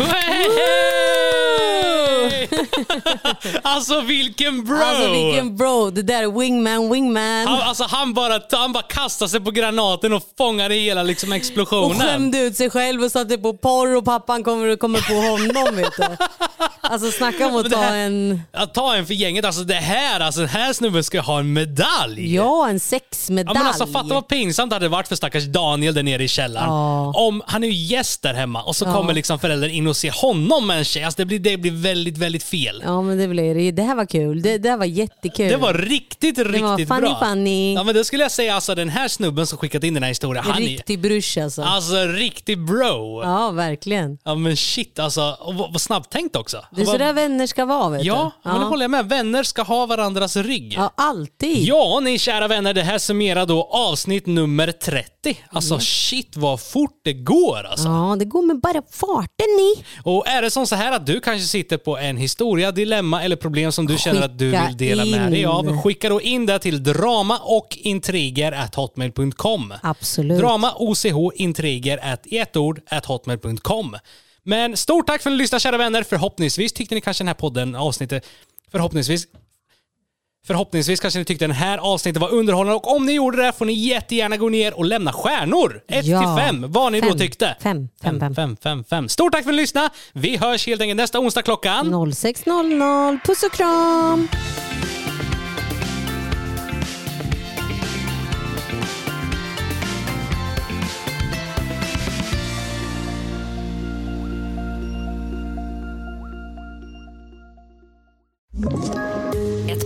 Speaker 1: alltså vilken bro!
Speaker 2: Alltså vilken bro, det där är wingman, wingman.
Speaker 1: Han, alltså, han, bara, han bara kastade sig på granaten och fångade hela liksom,
Speaker 2: och
Speaker 1: explosionen.
Speaker 2: skämde ut sig själv och satte på porr och pappan kommer, kommer på honom vet du. Alltså snacka om att ta
Speaker 1: här-
Speaker 2: en,
Speaker 1: Att ta en för gänget, alltså det här, alltså den här snubben ska ha en medalj.
Speaker 2: ja en sexmedalj.
Speaker 1: Ja, men alltså, fatta vad pinsamt det hade varit för stackars Daniel där nere i källaren.
Speaker 2: Ja.
Speaker 1: Om, han är ju gäst där hemma och så
Speaker 2: Ja.
Speaker 1: kommer liksom föräldern in och ser honom med en tjej. Alltså, det, blir, det blir väldigt, väldigt fel.
Speaker 2: Ja men det blir det. Det här var kul. Det, det här var jättekul.
Speaker 1: Det var riktigt, riktigt
Speaker 2: var funny,
Speaker 1: bra.
Speaker 2: funny.
Speaker 1: Ja, men det skulle jag säga, alltså den här snubben som skickat in den här historien,
Speaker 2: En
Speaker 1: han är
Speaker 2: riktig brusch alltså.
Speaker 1: alltså riktig bro. Ja.
Speaker 2: Ja verkligen.
Speaker 1: men shit alltså, och vad, vad snabbtänkt också.
Speaker 2: Det är sådär vänner ska vara vet
Speaker 1: Ja,
Speaker 2: du.
Speaker 1: men det håller jag med. Vänner ska ha varandras rygg.
Speaker 2: Ja, alltid.
Speaker 1: Ja, ni kära vänner, det här summerar då avsnitt nummer 30. Alltså shit vad fort det går alltså.
Speaker 2: Ja, det går med bara farten ni.
Speaker 1: Och är det som så här att du kanske sitter på en historia, dilemma eller problem som du känner att du
Speaker 2: Skicka
Speaker 1: vill dela med dig
Speaker 2: in.
Speaker 1: av, skicka då in det till drama och intriger at hotmail.com.
Speaker 2: Absolut.
Speaker 1: Drama och intriger at, i ett ord at hotmail.com. Men stort tack för att ni lyssnade kära vänner. Förhoppningsvis tyckte ni kanske den här podden, avsnittet, förhoppningsvis Förhoppningsvis kanske ni tyckte den här avsnittet var underhållande och om ni gjorde det får ni jättegärna gå ner och lämna stjärnor. 1
Speaker 2: Ja.
Speaker 1: till 5, vad ni då
Speaker 2: Fem.
Speaker 1: tyckte.
Speaker 2: Fem, fem, fem.
Speaker 1: fem, fem, fem. Stort tack för att ni lyssnade. Vi hörs helt enkelt nästa onsdag klockan
Speaker 2: 06.00. Puss och kram!